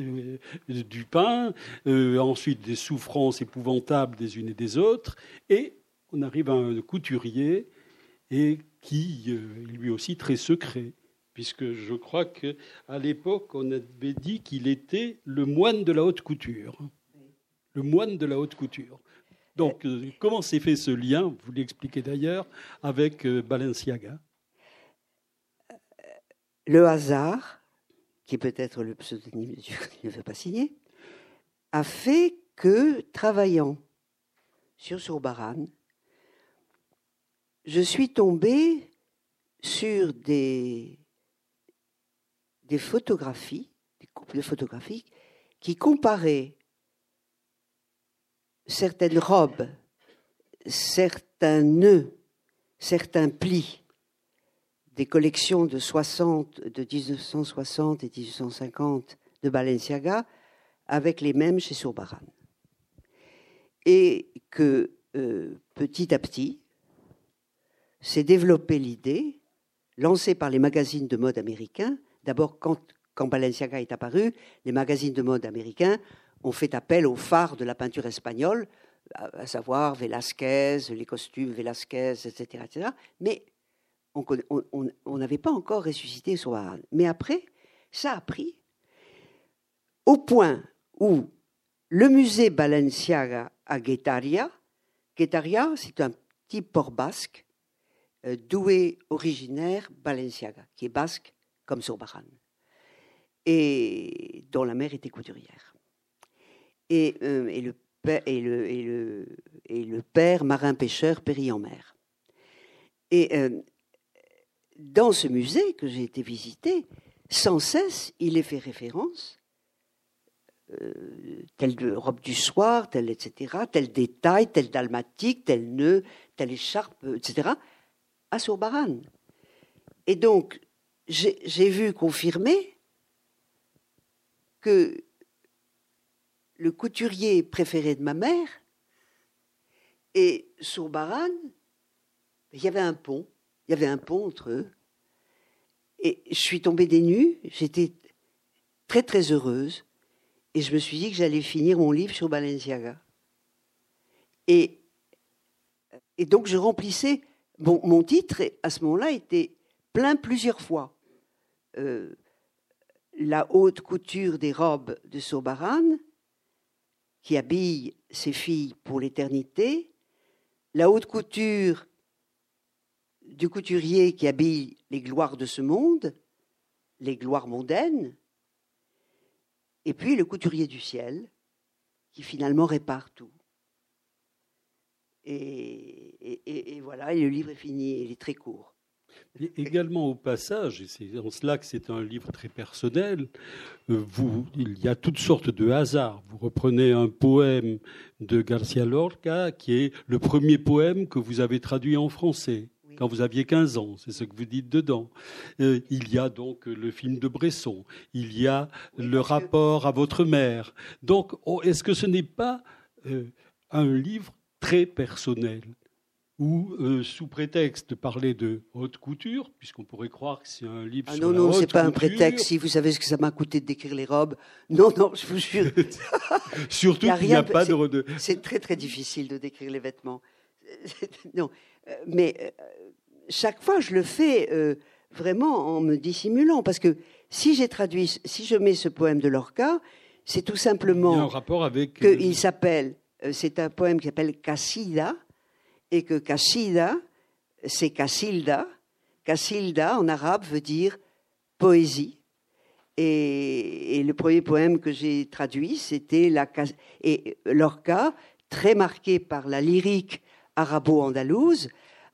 du pain, ensuite des souffrances épouvantables des unes et des autres, et on arrive à un couturier et qui, lui aussi, très secret puisque je crois qu'à l'époque, on avait dit qu'il était le moine de la haute couture. Le moine de la haute couture. Donc, euh, comment s'est fait ce lien, vous l'expliquez d'ailleurs, avec euh, Balenciaga? Le hasard, qui peut être le pseudonyme qui ne veut pas signer, a fait que, travaillant sur Sourbaran, je suis tombé sur des des photographies, des couples de photographies, qui comparaient certaines robes, certains nœuds, certains plis des collections de, 60, de 1960 et 1850 de Balenciaga avec les mêmes chez Sourbaran. Et que euh, petit à petit s'est développée l'idée, lancée par les magazines de mode américains, D'abord, quand, Balenciaga est apparu, les magazines de mode américains ont fait appel aux phares de la peinture espagnole, à, savoir Velázquez, les costumes Velázquez, etc. etc. mais on n'avait pas encore ressuscité Soaran. Mais après, ça a pris au point où le musée Balenciaga à Guetaria, Guetaria, c'est un petit port basque, euh, doué originaire Balenciaga, qui est basque comme Sourbaran, et dont la mère était couturière. Et, euh, et, le, père marin-pêcheur péri en mer. Et euh, dans ce musée que j'ai été visiter, sans cesse, il est fait référence, euh, telle robe du soir, tel etc., tel détail, tel dalmatique, tel nœud, telle écharpe, etc., à Sourbaran. Et donc, j'ai vu confirmer que le couturier préféré de ma mère et Sourbaran, il y avait un pont, il y avait un pont entre eux. Et je suis tombée des nues, j'étais très très heureuse, et je me suis dit que j'allais finir mon livre sur Balenciaga. Et, et donc je remplissais, mon titre à ce moment-là était plein plusieurs fois. Euh, la haute couture des robes de Sobaran, qui habille ses filles pour l'éternité, la haute couture du couturier qui habille les gloires de ce monde, les gloires mondaines, et puis le couturier du ciel, qui finalement répare tout. Et, voilà, et le livre est fini, il est très court. Également au passage, et c'est en cela que c'est un livre très personnel, euh, vous, il y a toutes sortes de hasards. Vous reprenez un poème de Garcia Lorca qui est le premier poème que vous avez traduit en français quand vous aviez 15 ans, c'est ce que vous dites dedans. Euh, il y a donc le film de Bresson, il y a le rapport à votre mère. Donc, oh, est-ce que ce n'est pas euh, un livre très personnel? Ou euh, sous prétexte de parler de haute couture, puisqu'on pourrait croire que c'est un livre ah sur non, la non, haute c'est pas un couture. prétexte. Si vous savez ce que ça m'a coûté de décrire les robes. Non, non, je vous jure. Surtout qu'il n'y a pas de... C'est très, très difficile de décrire les vêtements. Non, euh, mais euh, chaque fois, je le fais euh, vraiment en me dissimulant. Parce que si j'ai traduit, si je mets ce poème de Lorca, c'est tout Il y a un simplement rapport avec... qu'il s'appelle, c'est un poème qui s'appelle Cassida, et que Cassida, c'est Cassilda. Cassilda, en arabe, veut dire poésie. Et, le premier poème que j'ai traduit, c'était la et Lorca, très marqué par la lyrique arabo-andalouse,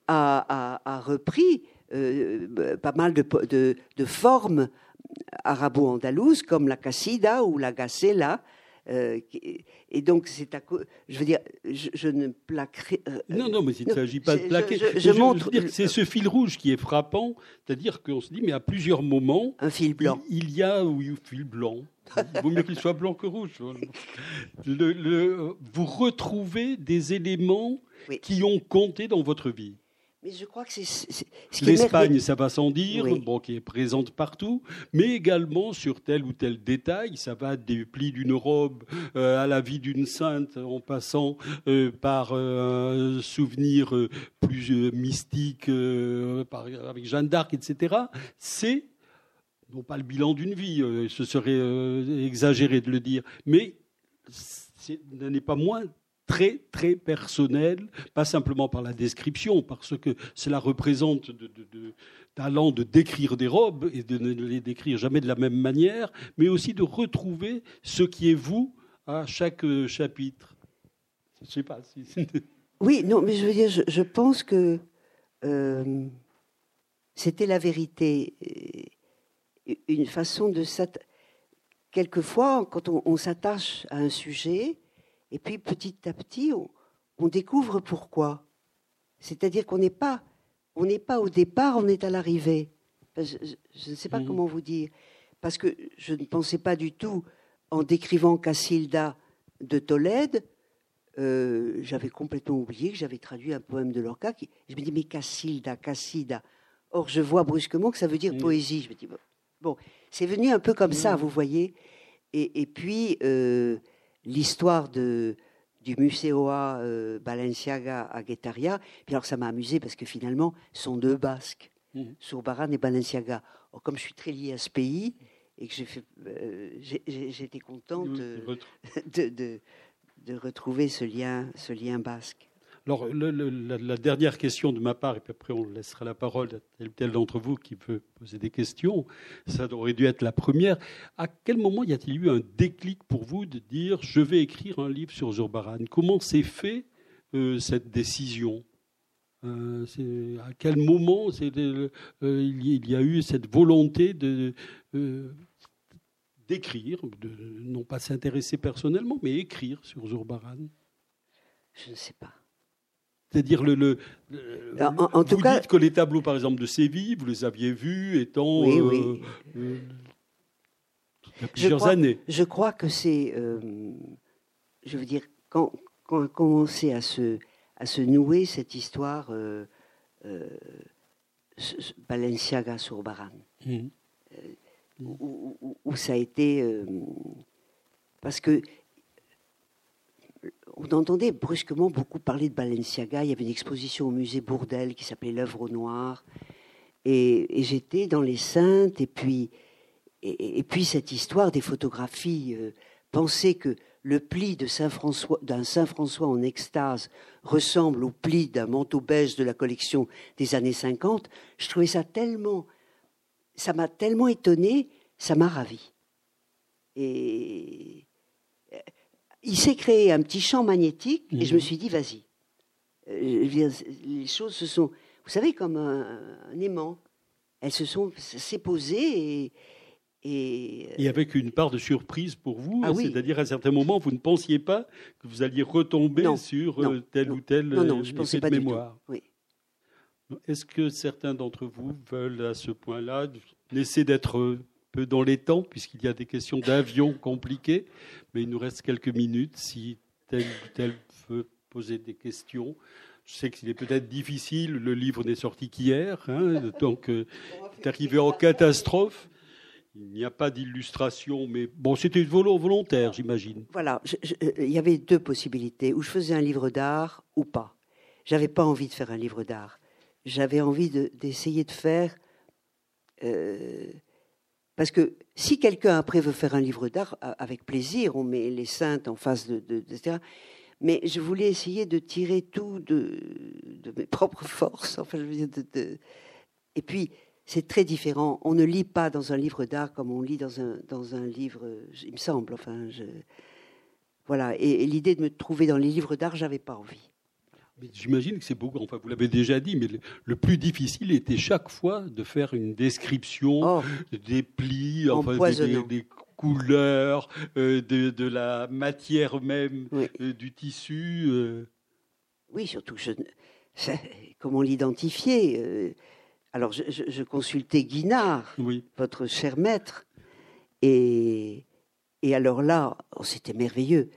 a, repris euh, pas mal de- de formes arabo-andalouses comme la cassida ou la gacela. Euh, et donc, c'est à je veux dire, je, je ne plaquerai. euh, Non, non, mais il ne s'agit pas de je- plaquer. je- je veux montre C'est ce fil rouge qui est frappant, c'est-à-dire qu'on se dit, mais à plusieurs moments, un fil blanc. Il, il y a, oui, un fil blanc. Il vaut mieux qu'il soit blanc que rouge. Le- le- vous retrouvez des éléments Oui. qui ont compté dans votre vie. Mais je crois que c'est ce L'Espagne, ça va sans dire, Oui. bon, qui est présente partout, mais également sur tel ou tel détail. Ça va des plis d'une robe euh, à la vie d'une sainte, en passant euh, par euh, un souvenir plus mystique par- avec Jeanne d'Arc, etc. C'est non pas le bilan d'une vie, ce serait exagéré de le dire, mais ce n'est pas moins très très personnel, pas simplement par la description, parce que cela représente de, de- de talent de décrire des robes et de ne les décrire jamais de la même manière, mais aussi de retrouver ce qui est vous à chaque euh, chapitre. Je sais pas si. Oui, non, mais je veux dire, je, pense que euh, c'était la vérité. Une façon de Quelquefois, quand on s'attache à un sujet, et puis petit à petit, on, on découvre pourquoi. C'est-à-dire qu'on n'est pas, on n'est pas au départ, on est à l'arrivée. Je, je- je ne sais pas Mhm. comment vous dire, parce que je ne pensais pas du tout, en décrivant Cassilda de Tolède, euh, j'avais complètement oublié que j'avais traduit un poème de Lorca. Qui, je me dis, mais Cassilda, Cassida. Or, je vois brusquement que ça veut dire Mm. poésie. Je me dis, bon, bon, c'est venu un peu comme ça, Mm. vous voyez. Et, et puis, euh, l'histoire de, du Museoa euh, Balenciaga à Guetaria, puis alors ça m'a amusé parce que finalement, ce sont deux Basques, Mhm. Sourbaran et Balenciaga. Or, comme je suis très lié à ce pays, et que j'ai fait, euh, j'étais contente de, de, de- de retrouver ce lien, ce lien basque. Alors, le- la, dernière question de ma part, et puis après on laissera la parole à tel ou tel d'entre vous qui veut poser des questions, ça aurait dû être la première. À quel moment y a-t-il eu un déclic pour vous de dire je vais écrire un livre sur Zurbaran? Comment s'est fait euh, cette décision? Euh, À quel moment euh, il, y, a eu cette volonté de euh, d'écrire, non pas s'intéresser personnellement, mais écrire sur Zurbaran? Je ne sais pas. C'est-à-dire le, le, le- En- vous tout cas- dites que les tableaux, par exemple, de Séville, vous les aviez vus étant Oui, euh, oui. euh, il y a plusieurs crois- années. Je crois que c'est, euh, je veux dire, quand, quand a commencé à se, à se nouer cette histoire euh, Balenciaga sur Baran, Mhm. où, où- où ça a été. parce que on entendait brusquement beaucoup parler de Balenciaga. Il y avait une exposition au musée Bourdelle qui s'appelait L'œuvre au noir. Et, j'étais dans les Saintes, et puis, et, et puis cette histoire des photographies. euh, penser que le pli d'un Saint François en extase ressemble au pli d'un manteau beige de la collection des années 50, je trouvais ça tellement, ça m'a tellement étonné, ça m'a ravi. Et il s'est créé un petit champ magnétique, et je me Mhm. suis dit, vas-y. Euh, les choses se sont, vous savez, comme un, un aimant. Elles se sont, s'est posées et, et, Et avec une part de surprise pour vous, Ah oui. c'est-à-dire à certains moments, vous ne pensiez pas que vous alliez retomber Non, sur non, euh, tel non. ou tel non, non, euh, je effet pensais de pas du tout. mémoire. Oui. Est-ce que certains d'entre vous veulent à ce point-là laisser d'être peu dans les temps, puisqu'il y a des questions d'avion compliquées, mais il nous reste quelques minutes si tel ou tel veut poser des questions. Je sais qu'il est peut-être difficile, le livre n'est sorti qu'hier, hein, donc euh, est arrivé en catastrophe. Il n'y a pas d'illustration, mais bon, c'était volontaire, j'imagine. Voilà, euh, il y avait deux possibilités, où je faisais un livre d'art ou pas. J'avais pas envie de faire un livre d'art. J'avais envie d'essayer de, faire... Euh, parce que si quelqu'un après veut faire un livre d'art, avec plaisir, on met les saintes en face de, etc. Mais je voulais essayer de tirer tout de, mes propres forces. Enfin, et puis, c'est très différent. On ne lit pas dans un livre d'art comme on lit dans un, dans un livre, il me semble. Enfin, voilà. Et, l'idée de me trouver dans les livres d'art, j'avais pas envie. J'imagine que c'est beaucoup, enfin vous l'avez déjà dit, mais le, plus difficile était chaque fois de faire une description oh. des plis, enfin, des, couleurs, euh, de, la matière même euh, du tissu. Euh. Oui, surtout, je, comment l'identifier Alors, je, consultais Guinard, votre cher maître, et, et alors là, oh, c'était merveilleux.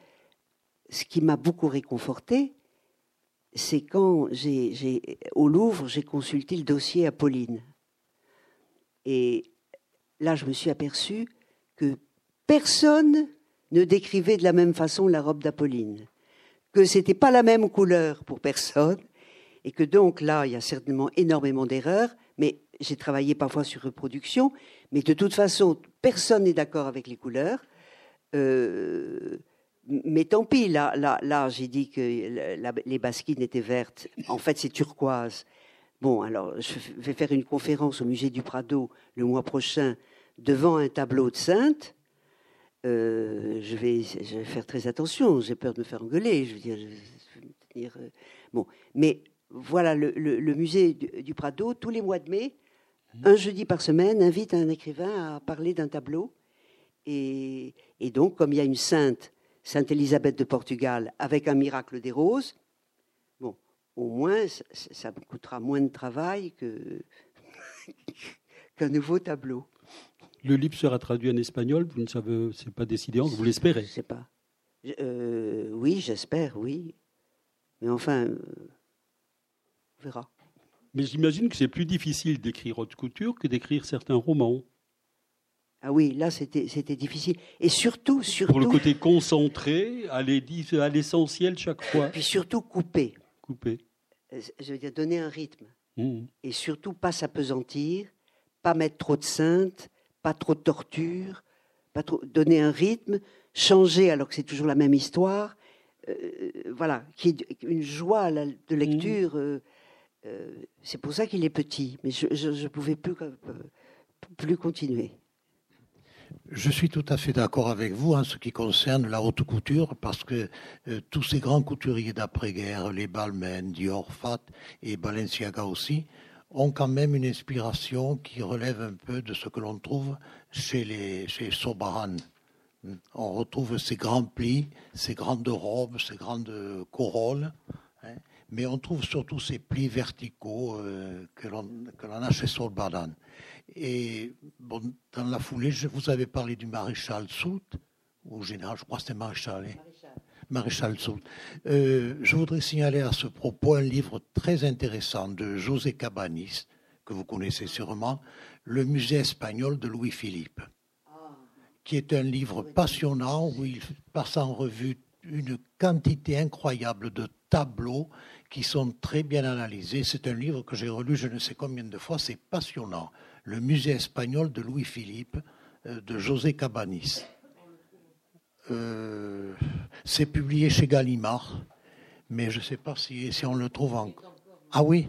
Ce qui m'a beaucoup réconforté, c'est quand j'ai, au Louvre, j'ai consulté le dossier Apolline. Et là, je me suis aperçu que personne ne décrivait de la même façon la robe d'Apolline, que c'était pas la même couleur pour personne, et que donc là, il y a certainement énormément d'erreurs, mais j'ai travaillé parfois sur reproduction, mais de toute façon, personne n'est d'accord avec les couleurs. Euh, mais tant pis, là, là, là j'ai dit que les basquines étaient vertes. En fait, c'est turquoise. Bon, alors, je vais faire une conférence au musée du Prado le mois prochain devant un tableau de Sainte. Euh, je, vais, je, vais, faire très attention. J'ai peur de me faire engueuler. Je veux dire, euh, bon, mais voilà, le, musée du, Prado, tous les mois de mai, mmh. un jeudi par semaine, invite un écrivain à parler d'un tableau. Et, et, donc, comme il y a une sainte Sainte Élisabeth de Portugal avec un miracle des roses, bon, au moins, ça, coûtera moins de travail que qu'un nouveau tableau. Le livre sera traduit en espagnol, vous ne savez, c'est pas décidé, vous l'espérez Je sais pas. Euh, oui, j'espère, oui. Mais enfin, euh, on verra. Mais j'imagine que c'est plus difficile d'écrire haute couture que d'écrire certains romans. Ah oui, là c'était difficile. Et surtout, surtout. Pour le côté concentré, aller à l'essentiel chaque fois. Et puis surtout couper. Couper. Euh, je veux dire, donner un rythme. Mmh. Et surtout pas s'apesantir, pas mettre trop de saintes, pas trop de torture, pas trop, donner un rythme, changer alors que c'est toujours la même histoire. Euh, voilà, qui est une joie de mmh. lecture. Euh, c'est pour ça qu'il est petit. Mais je ne pouvais plus, plus continuer. Je suis tout à fait d'accord avec vous en ce qui concerne la haute couture, parce que euh, tous ces grands couturiers d'après-guerre, les Balmain, Dior, Fat et Balenciaga aussi, ont quand même une inspiration qui relève un peu de ce que l'on trouve chez les chez Sobaran. On retrouve ces grands plis, ces grandes robes, ces grandes corolles, hein, mais on trouve surtout ces plis verticaux euh, que l'on a chez Solbaran. Et bon, dans la foulée, je vous avais parlé du maréchal Soult, ou général, je crois que c'était maréchal. Hein. maréchal, Soult. Euh, je voudrais signaler à ce propos un livre très intéressant de José Cabanis, que vous connaissez sûrement, Le musée espagnol de Louis-Philippe, qui est un livre passionnant où il passe en revue une quantité incroyable de tableaux qui sont très bien analysés. C'est un livre que j'ai relu je ne sais combien de fois, c'est passionnant le musée espagnol de Louis-Philippe euh, de José Cabanis. Euh, c'est publié chez Gallimard, mais je ne sais pas si, si, on le trouve encore. Ah oui?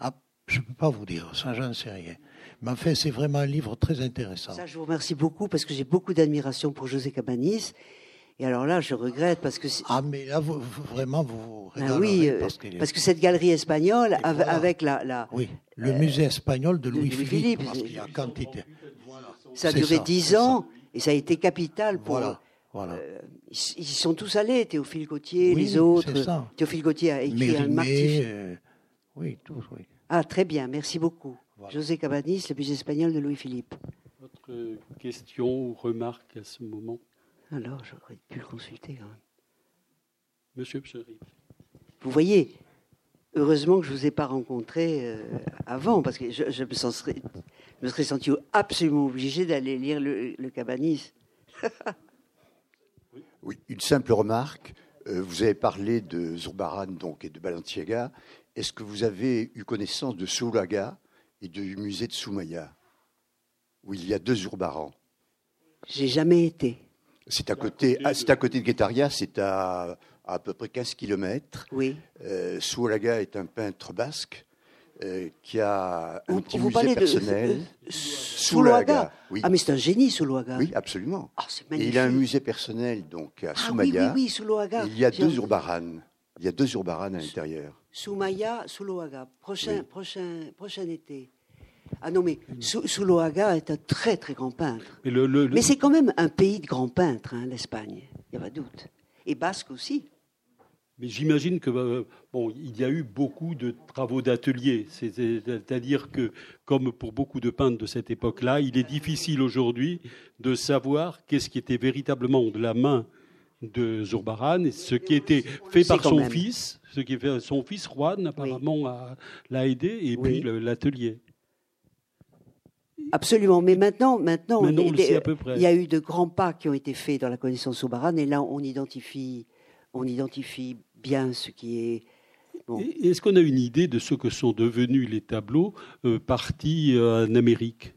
Ah, Je ne peux pas vous dire, ça j'en sais rien. Mais enfin, c'est vraiment un livre très intéressant. Ça, je vous remercie beaucoup parce que j'ai beaucoup d'admiration pour José Cabanis. Et alors là, je regrette parce que. Ah, mais là, vous, vraiment, vous. Ah oui, euh, parce, que cette galerie espagnole, avec la, la, Oui, le euh, musée espagnol de Louis-Philippe. parce qu'il y a quantité. Ça a duré dix ans et ça a été capital pour. Voilà. Voilà. Euh, ils, sont tous allés, Théophile Gautier, les autres. Théophile Gautier a écrit un martif. oui, tous, oui. Ah, très bien, merci beaucoup. José Cabanis, le musée espagnol de Louis-Philippe. Votre question ou remarque à ce moment? Alors, j'aurais pu le consulter Monsieur Pcherif. Vous voyez, Heureusement que je ne vous ai pas rencontré euh, avant, parce que je, me, serais, me, serais, senti absolument obligé d'aller lire le, le Cabanis. oui, une simple remarque. Euh, vous avez parlé de Zurbaran donc, et de Balenciaga. Est-ce que vous avez eu connaissance de Soulaga et du musée de Soumaya, où il y a deux Zurbarans? J'ai jamais été. C'est à côté, ah, c'est à côté de Guétaria, c'est à à peu près 15 km. Oui. Euh, Soualaga est un peintre basque euh, qui a un petit musée personnel. De, Soualaga. Oui. Ah, mais c'est un génie, Soualaga. Oui, absolument. Ah, c'est magnifique. Et il a un musée personnel donc à ah, Soumaya. Oui, oui. Il y a deux urbaranes. Il y a deux urbaranes à l'intérieur. Soumaya, Souloaga. Prochain, prochain, prochain été. Ah non, mais Souloaga est un très très grand peintre. Mais, mais c'est quand même un pays de grands peintres, hein, l'Espagne. Il n'y a pas de doute. Et basque aussi. Mais j'imagine que euh, bon, il y a eu beaucoup de travaux d'atelier. C'est-à-dire que, comme pour beaucoup de peintres de cette époque-là, il est difficile aujourd'hui de savoir qu'est-ce qui était véritablement de la main de Zurbaran et ce qui était fait par son fils, ce qui est fait son fils Juan apparemment l'a aidé et puis l'atelier. Absolument, mais maintenant, maintenant, il, y a eu de grands pas qui ont été faits dans la connaissance Zurbaran et là on identifie, on identifie bien ce qui est. Est-ce qu'on a une idée de ce que sont devenus les tableaux euh, partis euh, en Amérique?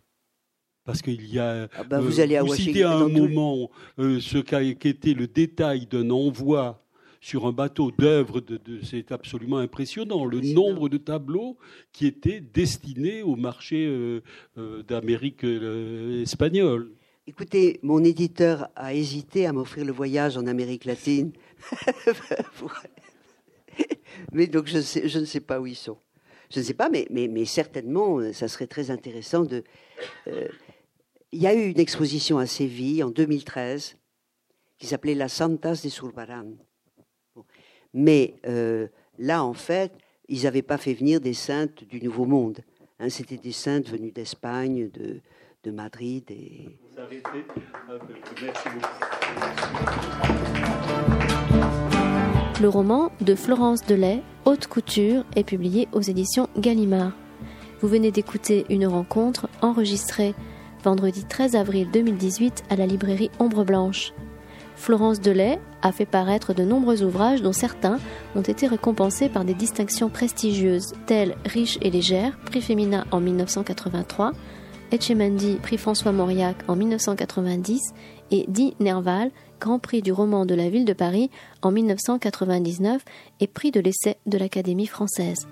Parce qu'il y a, ah bah, vous, euh, allez à citez à un moment ce qu'a été le détail d'un envoi sur un bateau d'œuvres, de, c'est absolument impressionnant, le nombre de tableaux qui étaient destinés au marché d'Amérique espagnole. Écoutez, mon éditeur a hésité à m'offrir le voyage en Amérique latine. mais donc je, sais, je, ne sais pas où ils sont. Je ne sais pas, mais, mais, mais certainement, euh, ça serait très intéressant de. Euh, il y a eu une exposition à Séville en 2013 qui s'appelait La Santas de Surbaran. Mais euh, là, en fait, ils n'avaient pas fait venir des saintes du Nouveau Monde. Hein, C'était des saintes venues d'Espagne, de, de Madrid. Et... Le roman de Florence Delay, Haute Couture, est publié aux éditions Gallimard. Vous venez d'écouter une rencontre enregistrée vendredi 13 avril 2018 à la librairie Ombre Blanche. Florence Delay a fait paraître de nombreux ouvrages dont certains ont été récompensés par des distinctions prestigieuses telles Riche et légère, prix féminin en 1983, Etchemendi, prix François Mauriac en 1990 et Di Nerval, Grand Prix du roman de la ville de Paris en 1999 et prix de l'essai de l'Académie française.